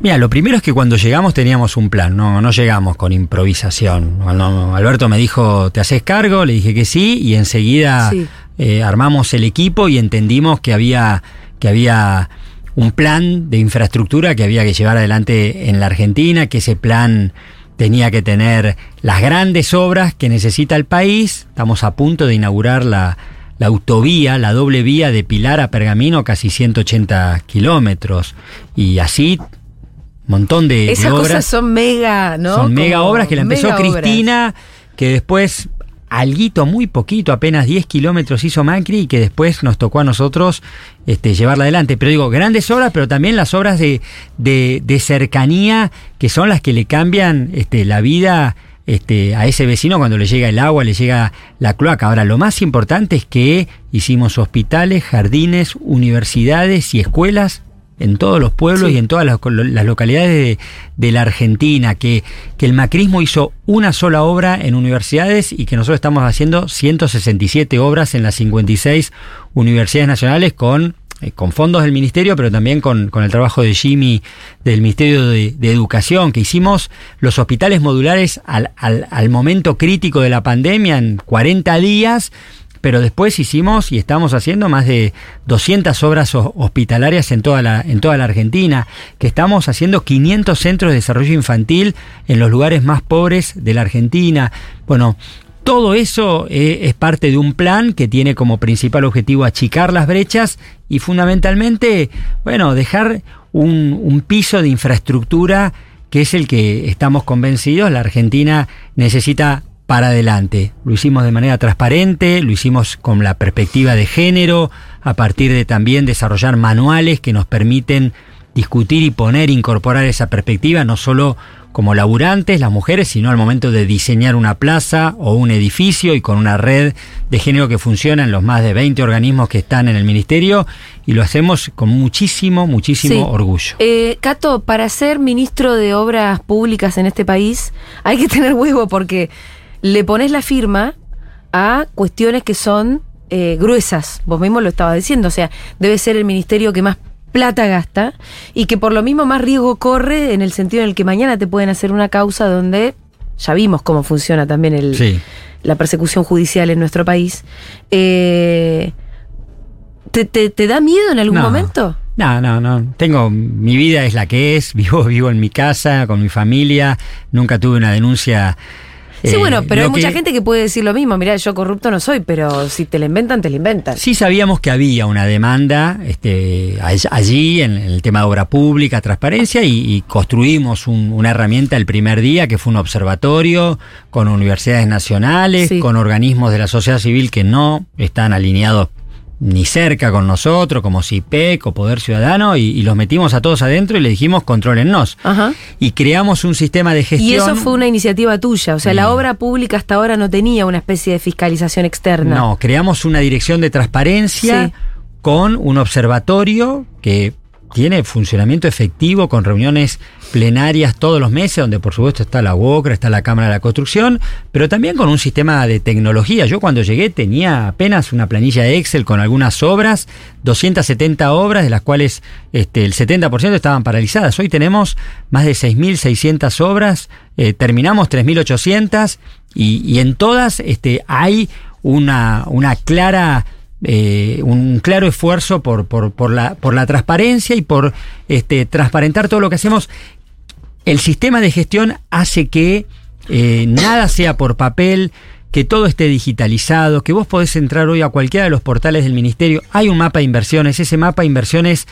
Mira, lo primero es que cuando llegamos teníamos un plan, no, no llegamos con improvisación. Alberto me dijo, ¿te haces cargo? Le dije que sí, y enseguida Sí. eh, armamos el equipo y entendimos que había, que había un plan de infraestructura que había que llevar adelante en la Argentina, que ese plan tenía que tener las grandes obras que necesita el país. Estamos a punto de inaugurar la, la autovía, la doble vía de Pilar a Pergamino, casi 180 kilómetros. Y así, montón de, de Esas obras. cosas son mega, ¿no? Son mega Como obras que la empezó obras. Cristina, que después alguito, muy poquito, apenas 10 kilómetros hizo Macri y que después nos tocó a nosotros este, llevarla adelante. Pero digo, grandes obras, pero también las obras de, de, de cercanía que son las que le cambian este, la vida este, a ese vecino cuando le llega el agua, le llega la cloaca. Ahora, lo más importante es que hicimos hospitales, jardines, universidades y escuelas en todos los pueblos Sí. y en todas las, las localidades de, de la Argentina, que, que el macrismo hizo una sola obra en universidades y que nosotros estamos haciendo 167 obras en las 56 universidades nacionales con, eh, con fondos del ministerio, pero también con, con el trabajo de Jimmy del Ministerio de, de Educación, que hicimos los hospitales modulares al, al, al momento crítico de la pandemia en 40 días pero después hicimos y estamos haciendo más de 200 obras ho- hospitalarias en toda la en toda la Argentina, que estamos haciendo 500 centros de desarrollo infantil en los lugares más pobres de la Argentina. Bueno, todo eso eh, es parte de un plan que tiene como principal objetivo achicar las brechas y fundamentalmente, bueno, dejar un piso de infraestructura que es el que estamos convencidos, la Argentina necesita para adelante. Lo hicimos de manera transparente, lo hicimos con la perspectiva de género, a partir de también desarrollar manuales que nos permiten discutir y poner, incorporar esa perspectiva, no solo como laburantes, las mujeres, sino al momento de diseñar una plaza o un edificio y con una red de género que funciona en los más de 20 organismos que están en el ministerio y lo hacemos con muchísimo, muchísimo Sí. orgullo. Eh, Cato, para ser ministro de Obras Públicas en este país hay que tener huevo porque le pones la firma a cuestiones que son eh, gruesas. Vos mismo lo estabas diciendo, o sea, debe ser el ministerio que más plata gasta y que por lo mismo más riesgo corre en el sentido en el que mañana te pueden hacer una causa donde ya vimos cómo funciona también el, Sí. la persecución judicial en nuestro país. Eh, ¿te, te, te da miedo en algún No. momento? No, no, no. Tengo, mi vida es la que es, vivo, vivo en mi casa, con mi familia, nunca tuve una denuncia. Sí, eh, bueno, pero hay mucha que- gente que puede decir lo mismo. Mirá, yo corrupto no soy, pero si te la inventan, te la inventan. Sí sabíamos que había una demanda este, all- allí en el tema de obra pública, transparencia, y, y construimos un- una herramienta el primer día que fue un observatorio con universidades nacionales, Sí. con organismos de la sociedad civil que no están alineados ni cerca con nosotros, como CIPEC o Poder Ciudadano, y, y los metimos a todos adentro y le dijimos controlennos. Ajá. Y creamos un sistema de gestión. Y eso fue una iniciativa tuya. O sea, Sí. la obra pública hasta ahora no tenía una especie de fiscalización externa. No, creamos una dirección de transparencia Sí. con un observatorio que tiene funcionamiento efectivo con reuniones plenarias todos los meses, donde por supuesto está la UOCRA, está la Cámara de la Construcción, pero también con un sistema de tecnología. Yo cuando llegué tenía apenas una planilla Excel con algunas obras, 270 obras, de las cuales este, el 70% estaban paralizadas. Hoy tenemos más de 6.600 obras, eh, terminamos 3.800 y, y en todas este, hay una, una clara eh, un claro esfuerzo por, por, por la, por la transparencia y por este, transparentar todo lo que hacemos. El sistema de gestión hace que eh, nada sea por papel, que todo esté digitalizado, que vos podés entrar hoy a cualquiera de los portales del ministerio. Hay un mapa de inversiones, ese mapa de inversiones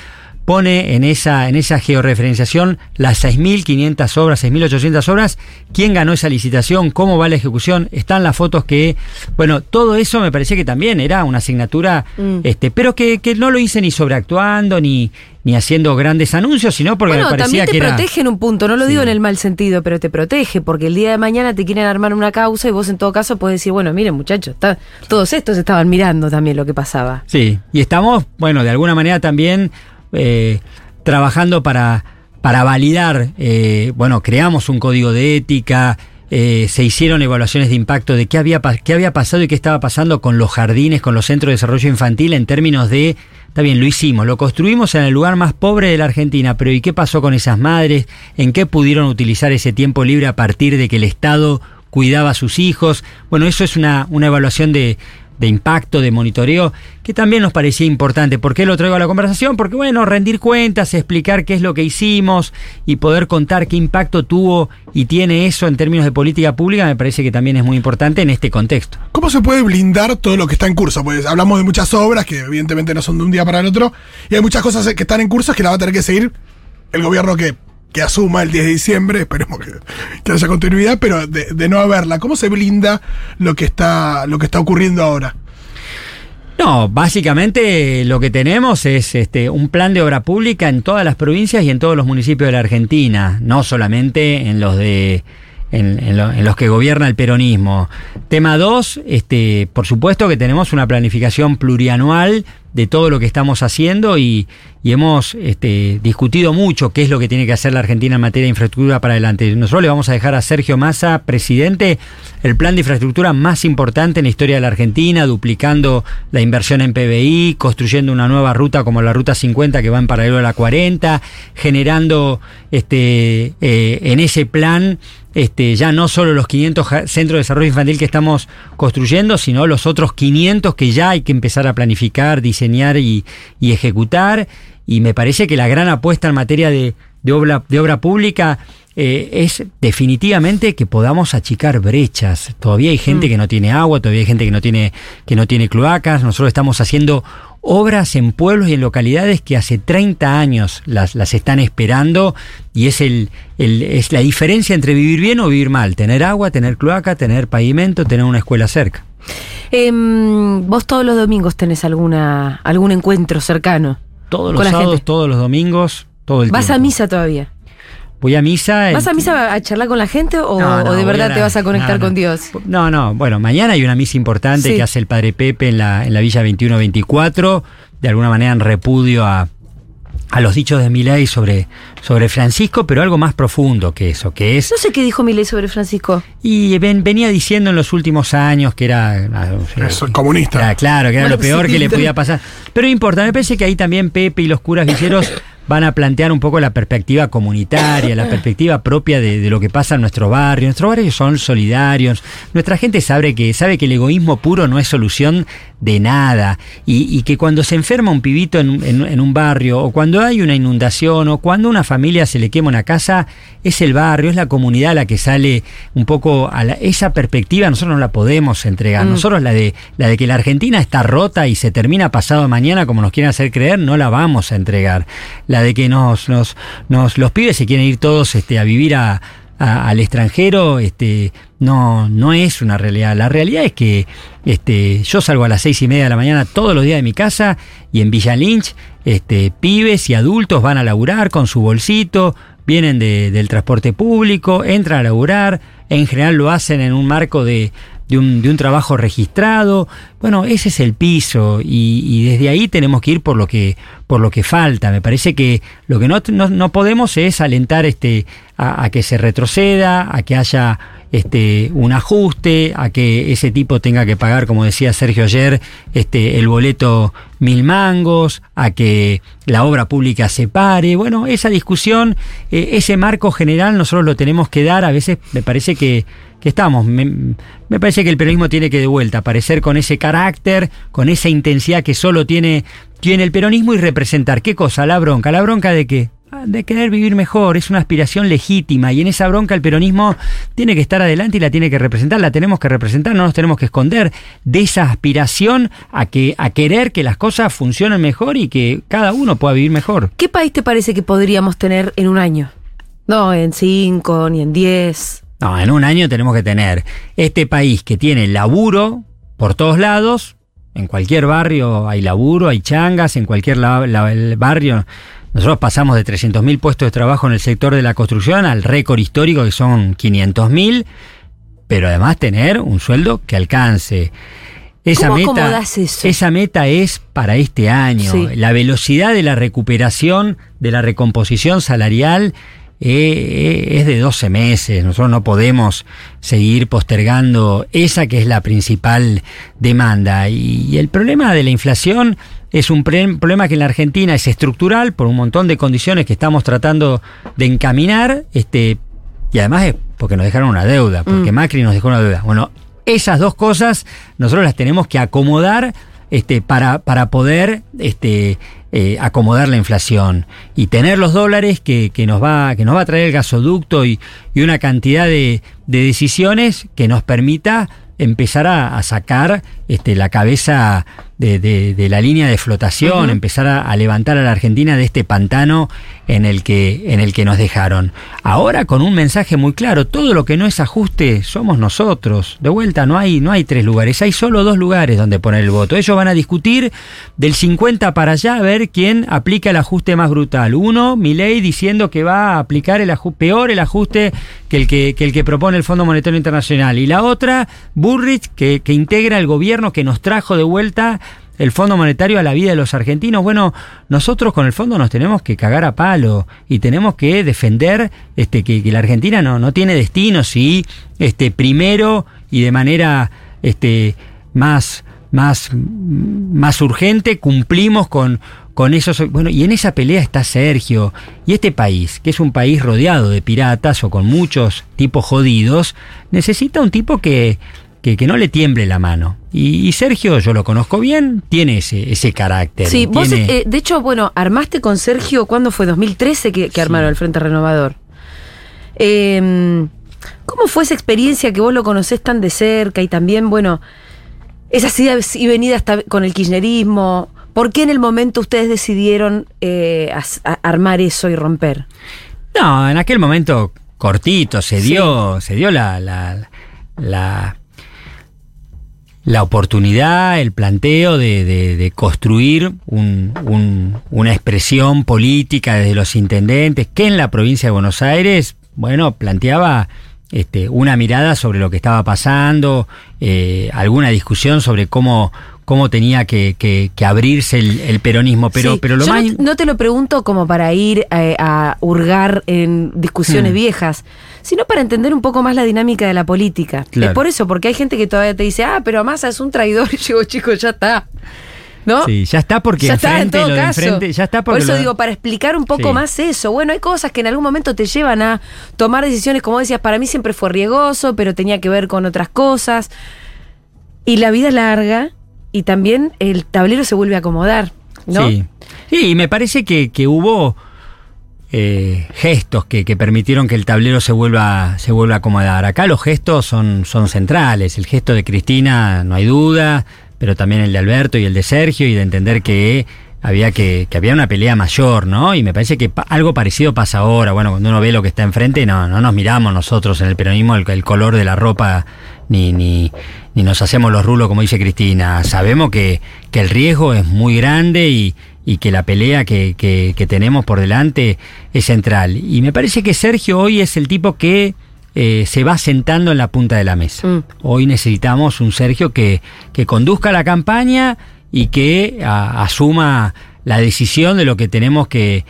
pone en esa, en esa georreferenciación las 6.500 obras, 6.800 obras, quién ganó esa licitación, cómo va la ejecución, están las fotos que, bueno, todo eso me parecía que también era una asignatura, Mm. este, pero que, que no lo hice ni sobreactuando, ni, ni haciendo grandes anuncios, sino porque bueno, me parecía también te que era... protege en un punto, no lo Sí. digo en el mal sentido, pero te protege, porque el día de mañana te quieren armar una causa y vos en todo caso podés decir, bueno, miren muchachos, está- todos estos estaban mirando también lo que pasaba. Sí, y estamos, bueno, de alguna manera también eh, trabajando para, para validar, eh, bueno, creamos un código de ética, eh, se hicieron evaluaciones de impacto de qué había, qué había pasado y qué estaba pasando con los jardines, con los centros de desarrollo infantil en términos de, está bien, lo hicimos, lo construimos en el lugar más pobre de la Argentina, pero ¿y qué pasó con esas madres? ¿En qué pudieron utilizar ese tiempo libre a partir de que el Estado cuidaba a sus hijos? Bueno, eso es una, una evaluación de, de impacto, de monitoreo, que también nos parecía importante. ¿Por qué lo traigo a la conversación? Porque, bueno, rendir cuentas, explicar qué es lo que hicimos y poder contar qué impacto tuvo y tiene eso en términos de política pública, me parece que también es muy importante en este contexto. ¿Cómo se puede blindar todo lo que está en curso? Pues hablamos de muchas obras que evidentemente no son de un día para el otro, y hay muchas cosas que están en curso que la va a tener que seguir el gobierno que, que asuma el 10 de diciembre, esperemos que, que haya continuidad, pero de, de no haberla, ¿cómo se blinda lo que está, lo que está ocurriendo ahora? No, básicamente lo que tenemos es este, un plan de obra pública en todas las provincias y en todos los municipios de la Argentina, no solamente en los de en, en lo- en los que gobierna el peronismo. Tema 2, este, por supuesto que tenemos una planificación plurianual de todo lo que estamos haciendo y, y hemos este, discutido mucho qué es lo que tiene que hacer la Argentina en materia de infraestructura para adelante. Nosotros le vamos a dejar a Sergio Massa, presidente, el plan de infraestructura más importante en la historia de la Argentina, duplicando la inversión en PBI, construyendo una nueva ruta como la Ruta 50 que va en paralelo a la 40, generando este, eh, en ese plan este, ya no solo los 500 ja- centros de desarrollo infantil que estamos construyendo, sino los otros 500 que ya hay que empezar a planificar, diseñar y, y ejecutar. Y me parece que la gran apuesta en materia de, de obra, de obra pública eh, es definitivamente que podamos achicar brechas. Todavía hay gente Mm. que no tiene agua, todavía hay gente que no tiene, que no tiene cloacas. Nosotros estamos haciendo obras en pueblos y en localidades que hace 30 años las, las están esperando y es, el, el- es la diferencia entre vivir bien o vivir mal. Tener agua, tener cloaca, tener pavimento, tener una escuela cerca. Em, vos todos los domingos tenés alguna algún encuentro cercano. Todos los sábados, todos los domingos, todo el ¿Vas a tiempo. misa todavía? Voy a misa. el- ¿Vas a misa a charlar con la gente o, No, no, o de verdad a te vas a conectar no, no. con Dios? No, no, bueno, mañana hay una misa importante Sí. que hace el padre Pepe en la, en la Villa 2124, de alguna manera en repudio a, a los dichos de Milei sobre, sobre Francisco, pero algo más profundo que eso, que es... No sé qué dijo Milei sobre Francisco. Y ven- venía diciendo en los últimos años que era... ah, Es comunista. Era, claro, que era Bueno, lo peor sí. que le podía pasar. Pero importa, me parece que ahí también Pepe y los curas villeros van a plantear un poco la perspectiva comunitaria, la perspectiva propia de, de lo que pasa en nuestro barrio. Nuestros barrios son solidarios. Nuestra gente sabe que, sabe que el egoísmo puro no es solución de nada. Y, y que cuando se enferma un pibito en, un- en- en un barrio, o cuando hay una inundación, o cuando a una familia se le quema una casa, es el barrio, es la comunidad la que sale un poco a la- esa perspectiva, nosotros no la podemos entregar. Mm. Nosotros la de, la de que la Argentina está rota y se termina pasado mañana como nos quieren hacer creer, no la vamos a entregar. La de que nos, los pibes se quieren ir todos este, a vivir a, al extranjero, este, no, no es una realidad. La realidad es que este, yo salgo a las seis y media de la mañana todos los días de mi casa y en Villa Lynch, este, pibes y adultos van a laburar con su bolsito, vienen de- del transporte público, entran a laburar, en general lo hacen en un marco de, de un, de un trabajo registrado. Bueno, ese es el piso y, desde ahí tenemos que ir por lo que, por lo que falta. Me parece que lo que no, no, no podemos es alentar este, a que se retroceda, a que haya este, un ajuste, a que ese tipo tenga que pagar, como decía Sergio ayer, este, el boleto mil mangos, a que la obra pública se pare. Bueno, esa discusión, eh, ese marco general nosotros lo tenemos que dar. A veces me parece que, que estamos. Me, parece que el peronismo tiene que de vuelta aparecer con ese carácter, con esa intensidad que solo tiene, tiene el peronismo y representar. ¿Qué cosa? La bronca. ¿La bronca de qué? De querer vivir mejor, es una aspiración legítima y en esa bronca el peronismo tiene que estar adelante y la tiene que representar, la tenemos que representar, no nos tenemos que esconder de esa aspiración a que a querer que las cosas funcionen mejor y que cada uno pueda vivir mejor. ¿Qué país te parece que podríamos tener en un año? No, en cinco, ni en diez. No, en un año tenemos que tener este país que tiene laburo por todos lados. En cualquier barrio hay laburo, hay changas, en cualquier la- la- el barrio. Nosotros pasamos de 300.000 puestos de trabajo en el sector de la construcción al récord histórico que son 500.000, pero además tener un sueldo que alcance. Esa ¿Cómo meta, eso? esa meta es para este año. Sí. La velocidad de la recuperación, de la recomposición salarial eh, eh, es de 12 meses. Nosotros no podemos seguir postergando esa que es la principal demanda. Y, y el problema de la inflación es un problema que en la Argentina es estructural por un montón de condiciones que estamos tratando de encaminar. Este, y además es porque nos dejaron una deuda, porque Mm. Macri nos dejó una deuda. Bueno, esas dos cosas nosotros las tenemos que acomodar este, para, para poder este, eh, acomodar la inflación y tener los dólares que, que nos, va, que nos va a traer el gasoducto y, y una cantidad de, de decisiones que nos permita empezar a, a sacar este, la cabeza de, de- de la línea de flotación, empezar a, a levantar a la Argentina de este pantano en el, que, en el que nos dejaron. Ahora con un mensaje muy claro, todo lo que no es ajuste somos nosotros. De vuelta, no hay, no hay tres lugares, hay solo dos lugares donde poner el voto. Ellos van a discutir del 50 para allá a ver quién aplica el ajuste más brutal. Uno, Milei diciendo que va a aplicar el peor el ajuste que el que, que el que propone el Fondo Monetario Internacional. Y la otra, Burrich, que, que integra el gobierno que nos trajo de vuelta el Fondo Monetario a la vida de los argentinos. Bueno, nosotros con el fondo nos tenemos que cagar a palo y tenemos que defender este, que, la Argentina no, no tiene destino si este, primero y de manera este, más, más, más urgente cumplimos con, con esos. Bueno, y en esa pelea está Sergio. Y este país, que es un país rodeado de piratas o con muchos tipos jodidos, necesita un tipo que que, que no le tiemble la mano. Y, y Sergio, yo lo conozco bien, tiene ese, ese carácter. Sí, vos, eh, de hecho, bueno, armaste con Sergio, ¿cuándo fue? 2013 que, que armaron el Frente Renovador. Eh, ¿Cómo fue esa experiencia que vos lo conocés tan de cerca y también, bueno, esas idas y venidas con el kirchnerismo? ¿Por qué en el momento ustedes decidieron eh, a- armar eso y romper? No, en aquel momento cortito se Sí. dio, se dio la, la, la, la oportunidad, el planteo de, de- de construir un- un- una expresión política desde los intendentes que en la provincia de Buenos Aires, bueno, planteaba este, una mirada sobre lo que estaba pasando, eh, alguna discusión sobre cómo, cómo tenía que, que- que abrirse el, el peronismo. Pero, Sí, pero lo yo más... no, no te lo pregunto como para ir eh, a hurgar en discusiones Mm. viejas, sino para entender un poco más la dinámica de la política. Claro. Es por eso, porque hay gente que todavía te dice, ah, pero Massa es un traidor. Y yo digo, chicos, ya está. ¿No? Sí, ya está porque ya está, en todo lo caso. enfrente, ya está Por eso lo- digo, para explicar un poco Sí. más eso. Bueno, hay cosas que en algún momento te llevan a tomar decisiones, como decías, para mí siempre fue riesgoso, pero tenía que ver con otras cosas. Y la vida es larga y también el tablero se vuelve a acomodar. ¿no? Sí. Y me parece que, que hubo eh, gestos que, que permitieron que el tablero se vuelva, se vuelva a acomodar. Acá los gestos son, son centrales. El gesto de Cristina, no hay duda, pero también el de Alberto y el de Sergio, y de entender que había que, que había una pelea mayor, ¿no? Y me parece que algo parecido pasa ahora. Bueno, cuando uno ve lo que está enfrente, no, no nos miramos nosotros en el peronismo el, el color de la ropa, ni, ni, ni nos hacemos los rulos, como dice Cristina. Sabemos que, que el riesgo es muy grande y, y que la pelea que, que- que tenemos por delante es central. Y me parece que Sergio hoy es el tipo que eh, se va sentando en la punta de la mesa. Mm. Hoy necesitamos un Sergio que, que conduzca la campaña y que a- asuma la decisión de lo que tenemos que,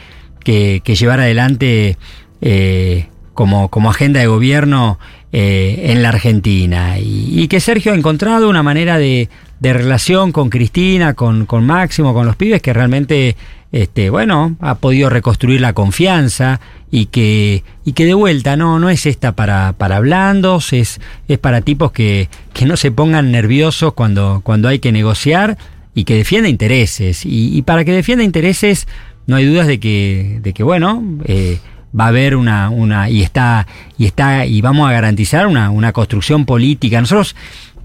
que- que llevar adelante eh, como, como agenda de gobierno eh, en la Argentina. Y, y que Sergio ha encontrado una manera de, de relación con Cristina, con, con Máximo, con los pibes, que realmente, este, bueno, ha podido reconstruir la confianza y que, y que de vuelta no, no es esta para, para blandos, es, es para tipos que, que no se pongan nerviosos cuando, cuando hay que negociar y que defienda intereses. Y, para que defienda intereses, no hay dudas de que, de que bueno, eh, va a haber una, una, y está, y está, y vamos a garantizar una, una construcción política. Nosotros,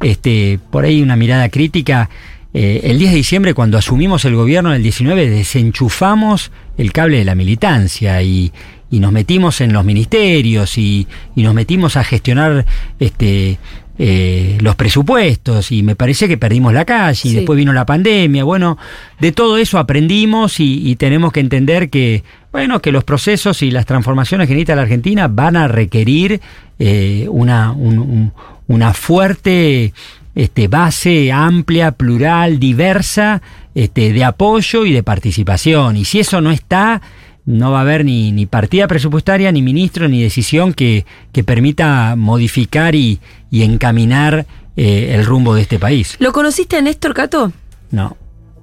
este, por ahí una mirada crítica, eh, el 10 de diciembre, cuando asumimos el gobierno el 19, desenchufamos el cable de la militancia y, y nos metimos en los ministerios y, y nos metimos a gestionar este, eh, los presupuestos y me parece que perdimos la calle y Sí. después vino la pandemia. Bueno, de todo eso aprendimos y, y tenemos que entender que, bueno, que los procesos y las transformaciones que necesita la Argentina van a requerir eh, una, un- un- una fuerte este, base amplia, plural, diversa, este, de apoyo y de participación. Y si eso no está, no va a haber ni, ni partida presupuestaria, ni ministro, ni decisión que, que permita modificar y, y encaminar eh, el rumbo de este país. ¿Lo conociste a Néstor Cato? No,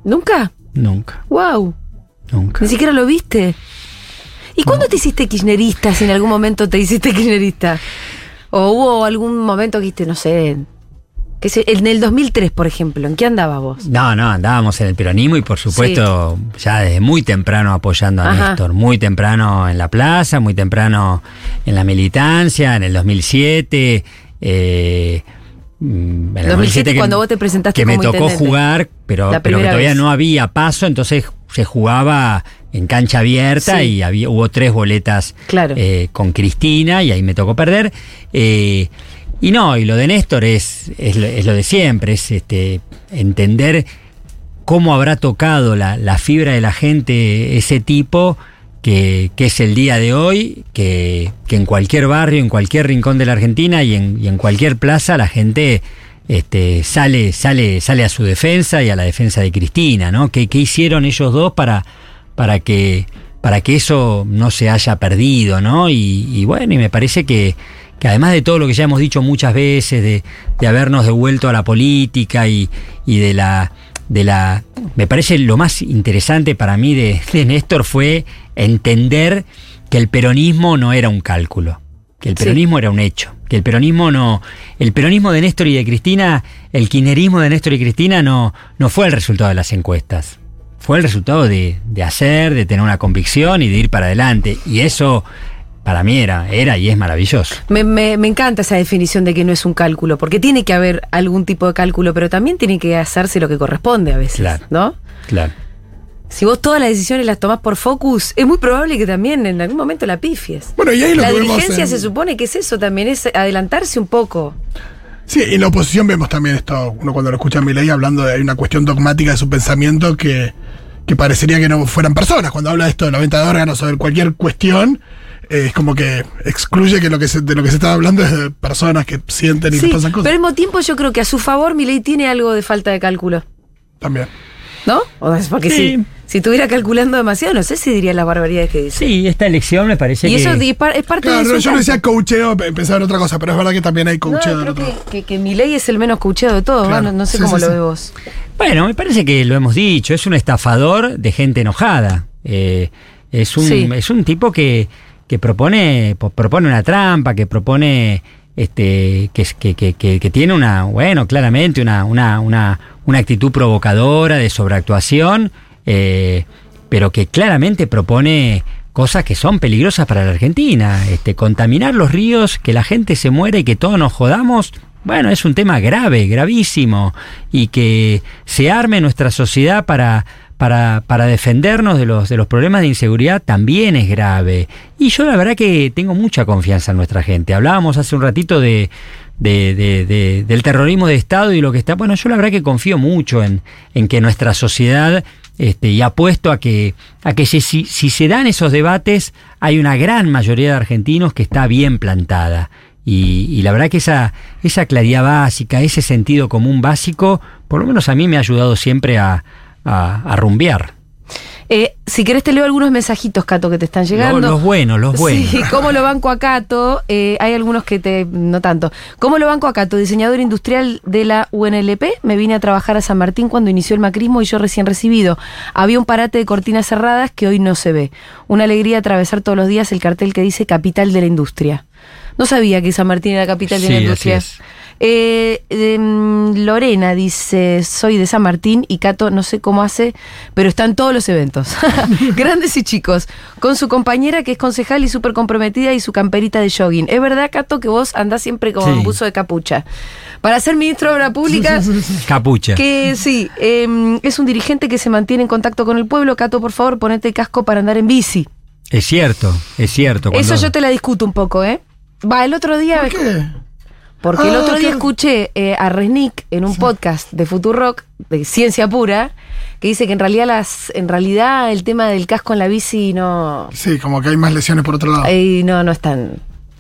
¿Nunca? nunca, ¡Wow! Nunca. Ni siquiera lo viste. ¿Y cuándo te hiciste kirchnerista? Si en algún momento te hiciste kirchnerista. ¿O hubo algún momento que dijiste, no sé, que en el 2003, por ejemplo, ¿en qué andabas vos? No, no, andábamos en el peronismo y por supuesto ya desde muy temprano apoyando a Ajá. Néstor, muy temprano en la plaza, muy temprano en la militancia, en el 2007. Eh, mm, en el 2007 cuando vos te presentaste que me tocó jugar, pero, que todavía vez. no había paso, entonces se jugaba en cancha abierta Sí. y había, hubo tres boletas Claro. eh, con Cristina y ahí me tocó perder. Eh, y no, y lo de Néstor es, es, lo, es lo de siempre, es este, entender cómo habrá tocado la, la fibra de la gente ese tipo que, que es el día de hoy, que, que en cualquier barrio, en cualquier rincón de la Argentina y en, y en cualquier plaza la gente este, sale, sale, sale a su defensa y a la defensa de Cristina, ¿no? ¿Qué, qué hicieron ellos dos para, para que para que eso no se haya perdido, ¿no? Y, y bueno, y me parece que, que además de todo lo que ya hemos dicho muchas veces, de, de habernos devuelto a la política y, y de la de la. Me parece lo más interesante para mí de, de Néstor fue entender que el peronismo no era un cálculo. Que el peronismo era un hecho, que el peronismo no, el peronismo de Néstor y de Cristina, el kirchnerismo de Néstor y Cristina no, no fue el resultado de las encuestas, fue el resultado de, de hacer, de tener una convicción y de ir para adelante. Y eso para mí era, era y es maravilloso. Me, me- me encanta esa definición de que no es un cálculo, porque tiene que haber algún tipo de cálculo, pero también tiene que hacerse lo que corresponde a veces, Claro. ¿no? Claro. Si vos todas las decisiones las tomás por focus, es muy probable que también en algún momento la pifies. Bueno, y ahí lo la que vemos diligencia en- se supone que es eso también, es adelantarse un poco. Sí, en la oposición vemos también esto, uno cuando lo escucha a Milei hablando de una cuestión dogmática de su pensamiento que, que parecería que no fueran personas. Cuando habla de esto de la venta de órganos o de cualquier cuestión, eh, es como que excluye que lo que se, de lo que se está hablando es de personas que sienten y Sí, les pasan cosas. pero al mismo tiempo yo creo que a su favor Milei tiene algo de falta de cálculo, También. ¿No? O sea, porque Sí. si, si estuviera calculando demasiado, no sé si diría las barbaridades que dice. Sí, esta elección me parece y que... eso es parte Claro, de su no, yo no decía coacheo, pe- pensaba en otra cosa, pero es verdad que también hay No, coacheo del creo otro. que, que, que Milei es el menos coacheado de todos, Claro. no, no sé Sí, cómo sí, lo sí. ves vos. Bueno, me parece que lo hemos dicho, es un estafador de gente enojada. Eh, es, un, Sí. es un tipo que, que propone, po- propone una trampa, que propone este que, es- que, que, que- que tiene una, bueno, claramente una, una, una, una actitud provocadora de sobreactuación, eh, pero que claramente propone cosas que son peligrosas para la Argentina. Este, contaminar los ríos, que la gente se muere y que todos nos jodamos, bueno, es un tema grave, gravísimo, y que se arme nuestra sociedad para, para, para defendernos de los, de los problemas de inseguridad también es grave. Y yo la verdad que tengo mucha confianza en nuestra gente. Hablábamos hace un ratito de, de- de- de- del terrorismo de Estado y lo que está. Bueno, yo la verdad que confío mucho en, en que nuestra sociedad, este, y apuesto a que, a que si, si, se dan esos debates, hay una gran mayoría de argentinos que está bien plantada. Y, la verdad que esa, esa claridad básica, ese sentido común básico, por lo menos a mí me ha ayudado siempre a, a rumbear. Eh, si querés te leo algunos mensajitos, Cato, que te están llegando. Los, los buenos, los buenos. Sí, ¿cómo lo banco a Cato? Eh, hay algunos que te. no tanto. ¿Cómo lo banco a Cato? Diseñador industrial de la UNLP. Me vine a trabajar a San Martín cuando inició el macrismo y yo recién recibido. Había un parate de cortinas cerradas que hoy no se ve. Una alegría atravesar todos los días el cartel que dice capital de la industria. No sabía que San Martín era capital de Sí, la así industria. es. Eh, em, Lorena dice, soy de San Martín y Cato no sé cómo hace, pero está en todos los eventos. Grandes y chicos. Con su compañera que es concejal y súper comprometida y su camperita de jogging. Es verdad, Cato, que vos andás siempre con Sí. buzo de capucha. Para ser ministro de Obra Pública, Capucha. que sí, em, es un dirigente que se mantiene en contacto con el pueblo. Cato, por favor, ponete casco para andar en bici. Es cierto, es cierto. Eso yo te la discuto un poco, ¿eh? Va, el otro día... ¿Por qué? Porque el Ah, otro día escuché eh, a Resnick en un podcast de Futurock, de ciencia pura, que dice que en realidad las, en realidad el tema del casco en la bici no, Sí, como que hay más lesiones por otro lado. eh, no, no es tan.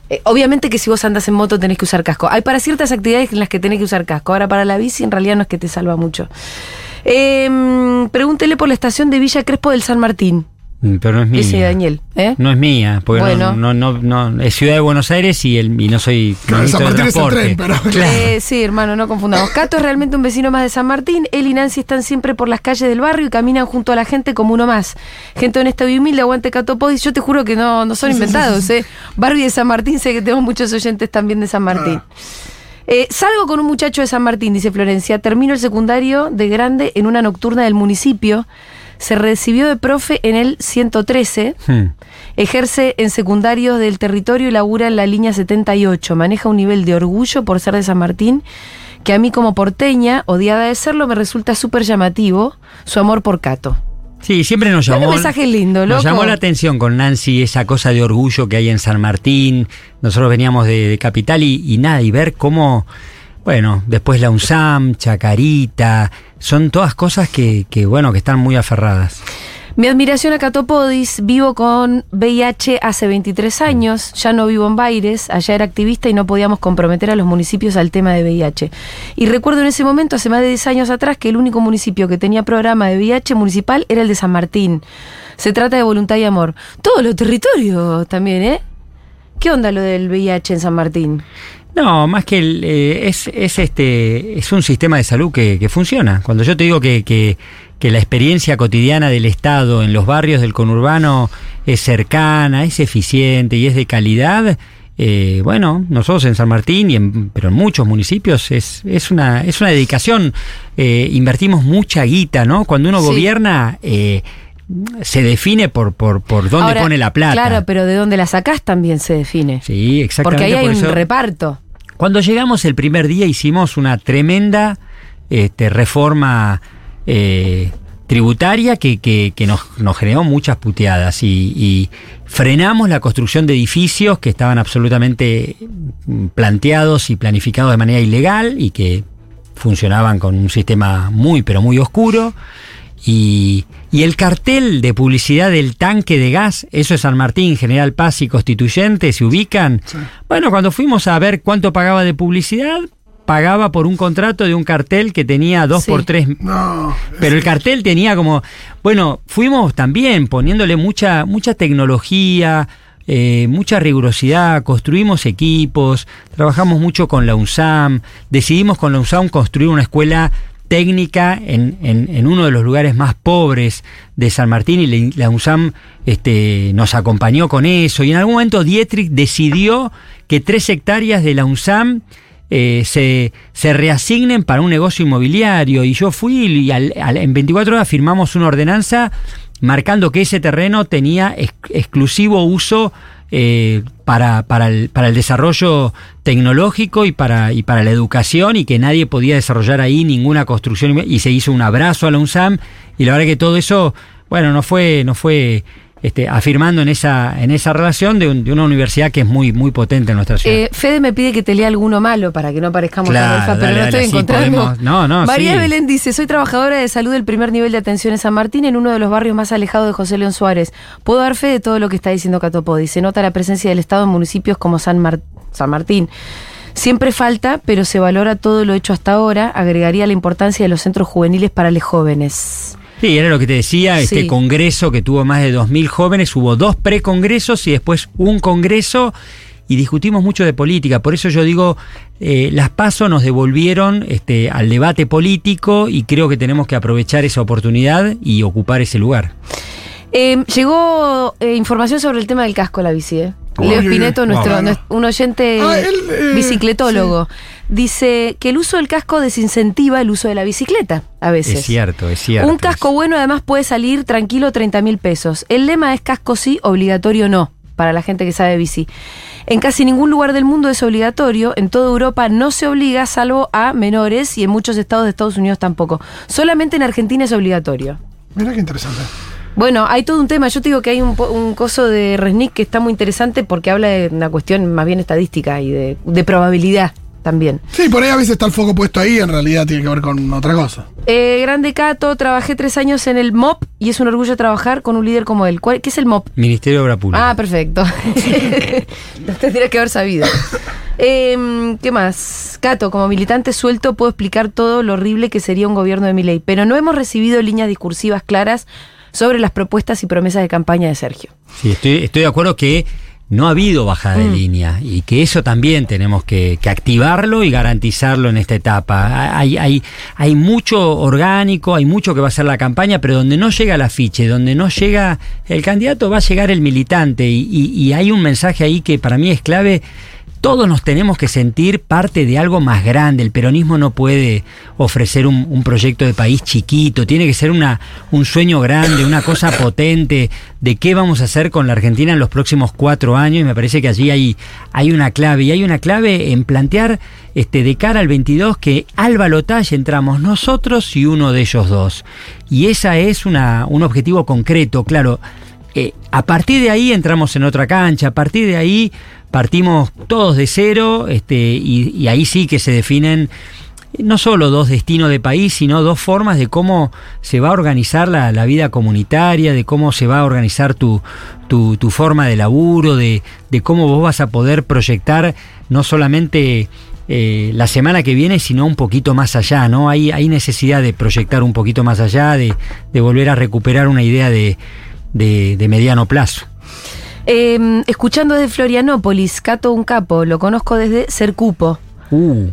eh, obviamente que si vos andas en moto tenés que usar casco. Hay para ciertas actividades en las que tenés que usar casco. Ahora para la bici en realidad no es que te salva mucho. Eh, pregúntele por la estación de Villa Crespo del San Martín, Pero no es mía. dice Daniel. ¿eh? No es mía, porque Bueno. no, no, no, no- es Ciudad de Buenos Aires y, el, y no soy Claro, ministro San de Martín es el transporte. tren, pero- Claro. Eh, sí, hermano, no confundamos. Cato es realmente un vecino más de San Martín. Él y Nancy están siempre por las calles del barrio y caminan junto a la gente como uno más. Gente honesta y humilde, aguante Cato Podis. Yo te juro que no, no son inventados, ¿eh? Barbie de San Martín, sé que tenemos muchos oyentes también de San Martín. Eh, salgo con un muchacho de San Martín, dice Florencia. Termino el secundario de grande en una nocturna del municipio. Se recibió de profe en el 113. Hmm. Ejerce en secundarios del territorio y labura en la línea 78. Maneja un nivel de orgullo por ser de San Martín que a mí como porteña, odiada de serlo, me resulta súper llamativo su amor por Cato. Sí, siempre nos llamó. un mensaje lindo, Nos loco. llamó la atención con Nancy esa cosa de orgullo que hay en San Martín. Nosotros veníamos de, de Capital y, y nada, y ver cómo, bueno, después la UNSAM, Chacarita, son todas cosas que, que, bueno, que están muy aferradas. Mi admiración a Cato Podis, vivo con VIH hace 23 años, ya no vivo en Baires, allá era activista y no podíamos comprometer a los municipios al tema de VIH. Y recuerdo en ese momento, hace más de 10 años atrás, que el único municipio que tenía programa de VIH municipal era el de San Martín. Se trata de voluntad y amor. Todos los territorios también, ¿eh? ¿Qué onda lo del VIH en San Martín? No, más que el, eh, es, es este es un sistema de salud que, que funciona. Cuando yo te digo que, que, que la experiencia cotidiana del Estado en los barrios del conurbano es cercana, es eficiente y es de calidad, eh, bueno, nosotros en San Martín, y en, pero en muchos municipios, es, es, una, es una dedicación. Eh, invertimos mucha guita, ¿no? Cuando uno Sí. gobierna, eh, se define por, por, por dónde Ahora, pone la plata. Claro, pero de dónde la sacás también se define. Sí, exactamente. Porque ahí hay por un eso- reparto. Cuando llegamos el primer día hicimos una tremenda este, reforma eh, tributaria que, que- nos, generó muchas puteadas y, y frenamos la construcción de edificios que estaban absolutamente mm, planteados y planificados de manera ilegal y que funcionaban con un sistema muy pero muy oscuro. Y, y el cartel de publicidad del tanque de gas, eso es San Martín, General Paz y Constituyente, se ubican. Bueno, cuando fuimos a ver cuánto pagaba de publicidad, pagaba por un contrato de un cartel que tenía dos Sí. por tres No. pero el cartel tenía como, bueno, fuimos también poniéndole mucha, mucha tecnología, eh, mucha rigurosidad, construimos equipos, trabajamos mucho con la UNSAM, decidimos con la UNSAM construir una escuela técnica en, en- uno de los lugares más pobres de San Martín y la, UNSAM este, nos acompañó con eso y en algún momento Dietrich decidió que tres hectáreas de la UNSAM eh, se, se reasignen para un negocio inmobiliario. Y yo fui y al- al- en 24 horas firmamos una ordenanza marcando que ese terreno tenía ex- exclusivo uso eh, para, para, el, para el desarrollo tecnológico y para, y para la educación y que nadie podía desarrollar ahí ninguna construcción y se hizo un abrazo a la UNSAM y la verdad que todo eso, bueno, no fue, no fue este, afirmando en esa, en esa relación de, un- de una universidad que es muy, muy potente en nuestra ciudad. Eh, Fede me pide que te lea alguno malo para que no parezcamos Claro, alfa, pero no estoy encontrando. podemos- no, no, María sí. Belén dice, soy trabajadora de salud del primer nivel de atención en San Martín, en uno de los barrios más alejados de José León Suárez. Puedo dar fe de todo lo que está diciendo Catopodi. Se nota la presencia del Estado en municipios como San, Mar- San Martín. Siempre falta, pero se valora todo lo hecho hasta ahora. Agregaría la importancia de los centros juveniles para los jóvenes. Sí, era lo que te decía, este Sí. congreso que tuvo más de 2.000 jóvenes, hubo dos precongresos y después un congreso y discutimos mucho de política. Por eso yo digo, eh, las PASO nos devolvieron este, al debate político y creo que tenemos que aprovechar esa oportunidad y ocupar ese lugar. Eh, llegó eh, información sobre el tema del casco a la bici. ¿eh? Leo. Espineto, nuestro, Wow. un oyente Ah, él, eh, bicicletólogo, dice que el uso del casco desincentiva el uso de la bicicleta a veces. Es cierto, es cierto. Un casco bueno además puede salir tranquilo 30 mil pesos. El lema es casco sí, obligatorio no, para la gente que sabe bici. En casi ningún lugar del mundo es obligatorio, en toda Europa no se obliga salvo a menores y en muchos estados de Estados Unidos tampoco. Solamente en Argentina es obligatorio. Mira qué interesante. Bueno, hay todo un tema. Yo te digo que hay un, po- un coso de Resnick que está muy interesante porque habla de una cuestión más bien estadística y de, de probabilidad también. Sí, por ahí a veces está el foco puesto ahí, en realidad tiene que ver con otra cosa. Eh, Grande Cato, trabajé tres años en el MOP y es un orgullo trabajar con un líder como él. ¿Cuál- ¿Qué es el MOP? Ministerio de Obra Pública. Ah, perfecto. Lo tendría que haber sabido. Em, ¿Qué más? Cato, como militante suelto puedo explicar todo lo horrible que sería un gobierno de mi ley, pero no hemos recibido líneas discursivas claras sobre las propuestas y promesas de campaña de Sergio. Sí, estoy, estoy de acuerdo que no ha habido bajada de línea y que eso también tenemos que, que activarlo y garantizarlo en esta etapa. Hay, hay, hay mucho orgánico, hay mucho que va a ser la campaña, pero donde no llega el afiche, donde no llega el candidato, va a llegar el militante y, y- y hay un mensaje ahí que para mí es clave. Todos nos tenemos que sentir parte de algo más grande. El peronismo no puede ofrecer un, un proyecto de país chiquito. Tiene que ser una, un sueño grande, una cosa potente de qué vamos a hacer con la Argentina en los próximos cuatro años. Y me parece que allí hay, hay una clave. Y hay una clave en plantear este, de cara al 22 que al balotaje entramos nosotros y uno de ellos dos. Y esa es una, un objetivo concreto. Claro, eh, a partir de ahí entramos en otra cancha, a partir de ahí partimos todos de cero este, y, ahí sí que se definen no solo dos destinos de país, sino dos formas de cómo se va a organizar la, la vida comunitaria, de cómo se va a organizar tu, tu, tu forma de laburo, de, de cómo vos vas a poder proyectar no solamente eh, la semana que viene, sino un poquito más allá, ¿no? Hay, hay necesidad de proyectar un poquito más allá, de, de volver a recuperar una idea de, de, de mediano plazo. Em, escuchando desde Florianópolis, Cato un capo, lo conozco desde Cercupo. Uh,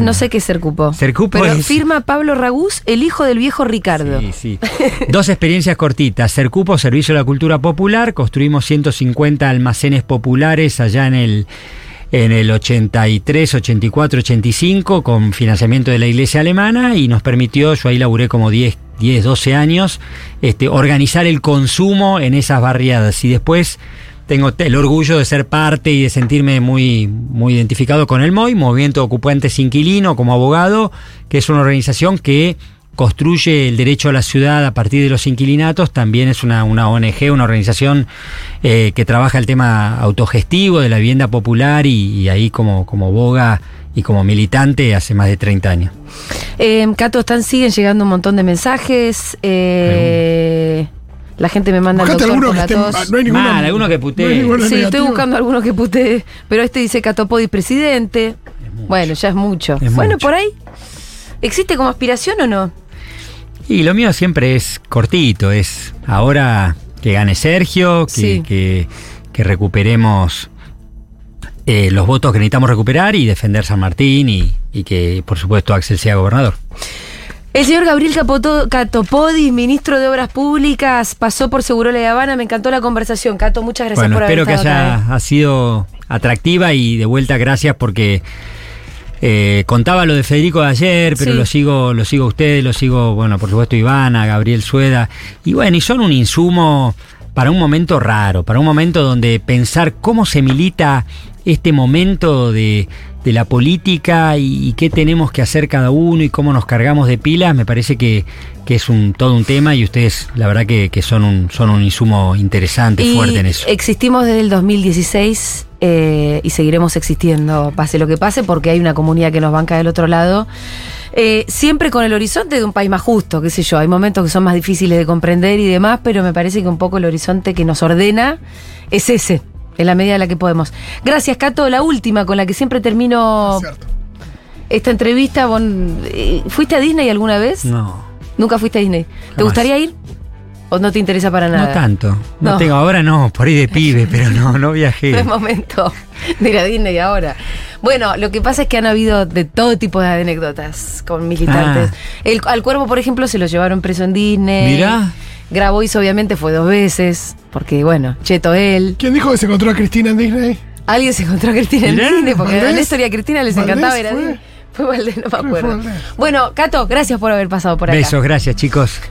no sé qué es Sercupo. Sercupo Pero es- firma Pablo Ragús, el hijo del viejo Ricardo. Sí, sí. Dos experiencias cortitas. Sercupo, Servicio de la Cultura Popular. Construimos 150 almacenes populares allá en el, en el 83, 84, 85 con financiamiento de la Iglesia Alemana y nos permitió, yo ahí laburé como 10, 10 12 años, este, organizar el consumo en esas barriadas. Y después tengo el orgullo de ser parte y de sentirme muy, muy identificado con el MOI, Movimiento Ocupantes Inquilino, como abogado, que es una organización que construye el derecho a la ciudad a partir de los inquilinatos, también es una, una ONG, una organización eh, que trabaja el tema autogestivo de la vivienda popular y, y ahí como, como boga y como militante hace más de 30 años. Eh, Cato, están, siguen llegando un montón de mensajes. eh, la gente me manda el Buscate doctor por que No hay ninguno. Mal, alguno que putee. no hay ninguno Sí, estoy buscando alguno que putee. Pero este dice Catopodis presidente. Bueno, ya es mucho. Es bueno, mucho. por ahí. ¿Existe como aspiración o no? Y lo mío siempre es cortito, es ahora que gane Sergio, que, Sí. que, que recuperemos eh, los votos que necesitamos recuperar y defender San Martín y, y que por supuesto Axel sea gobernador. El señor Gabriel Capoto- Catopodis, ministro de Obras Públicas, pasó por Segurola de Habana. Me encantó la conversación. Cato, muchas gracias bueno, por haber espero que estado haya acá, ¿eh? ha sido atractiva y de vuelta gracias porque eh, contaba lo de Federico de ayer, pero Sí. lo sigo, lo sigo a ustedes, lo sigo, bueno, por supuesto Ivana, Gabriel Sueda, y bueno, y son un insumo para un momento raro, para un momento donde pensar cómo se milita este momento de, de la política y, y qué tenemos que hacer cada uno y cómo nos cargamos de pilas, me parece que, que es un todo un tema y ustedes la verdad que, que son, un, son un insumo interesante, Y fuerte en eso. Existimos desde el 2016 eh, y seguiremos existiendo, pase lo que pase, porque hay una comunidad que nos banca del otro lado. Eh, siempre con el horizonte de un país más justo, qué sé yo. Hay momentos que son más difíciles de comprender y demás, pero me parece que un poco el horizonte que nos ordena es ese, en la medida en la que podemos. Gracias, Cato. La última con la que siempre termino Cierto. esta entrevista. Bon- eh, ¿Fuiste a Disney alguna vez? No. ¿Nunca fuiste a Disney? ¿Te Jamás. gustaría ir? ¿O no te interesa para nada? No tanto. No, No. tengo, ahora no, por ahí de pibe, pero no, no No viajé. es momento de ir a Disney ahora. Bueno, lo que pasa es que han habido de todo tipo de anécdotas con militantes. Ah. El, al cuervo, por ejemplo, se lo llevaron preso en Disney. Mirá. Grabois obviamente fue dos veces, porque bueno, cheto él. ¿Quién dijo que se encontró a Cristina en Disney? Alguien se encontró a Cristina en Mirá, Disney, porque a Valdés. Néstor y a Cristina les Valdés encantaba ir a fue. Disney. Fue Valdés, no me acuerdo. Bueno, Cato, gracias por haber pasado por acá. Besos, gracias chicos.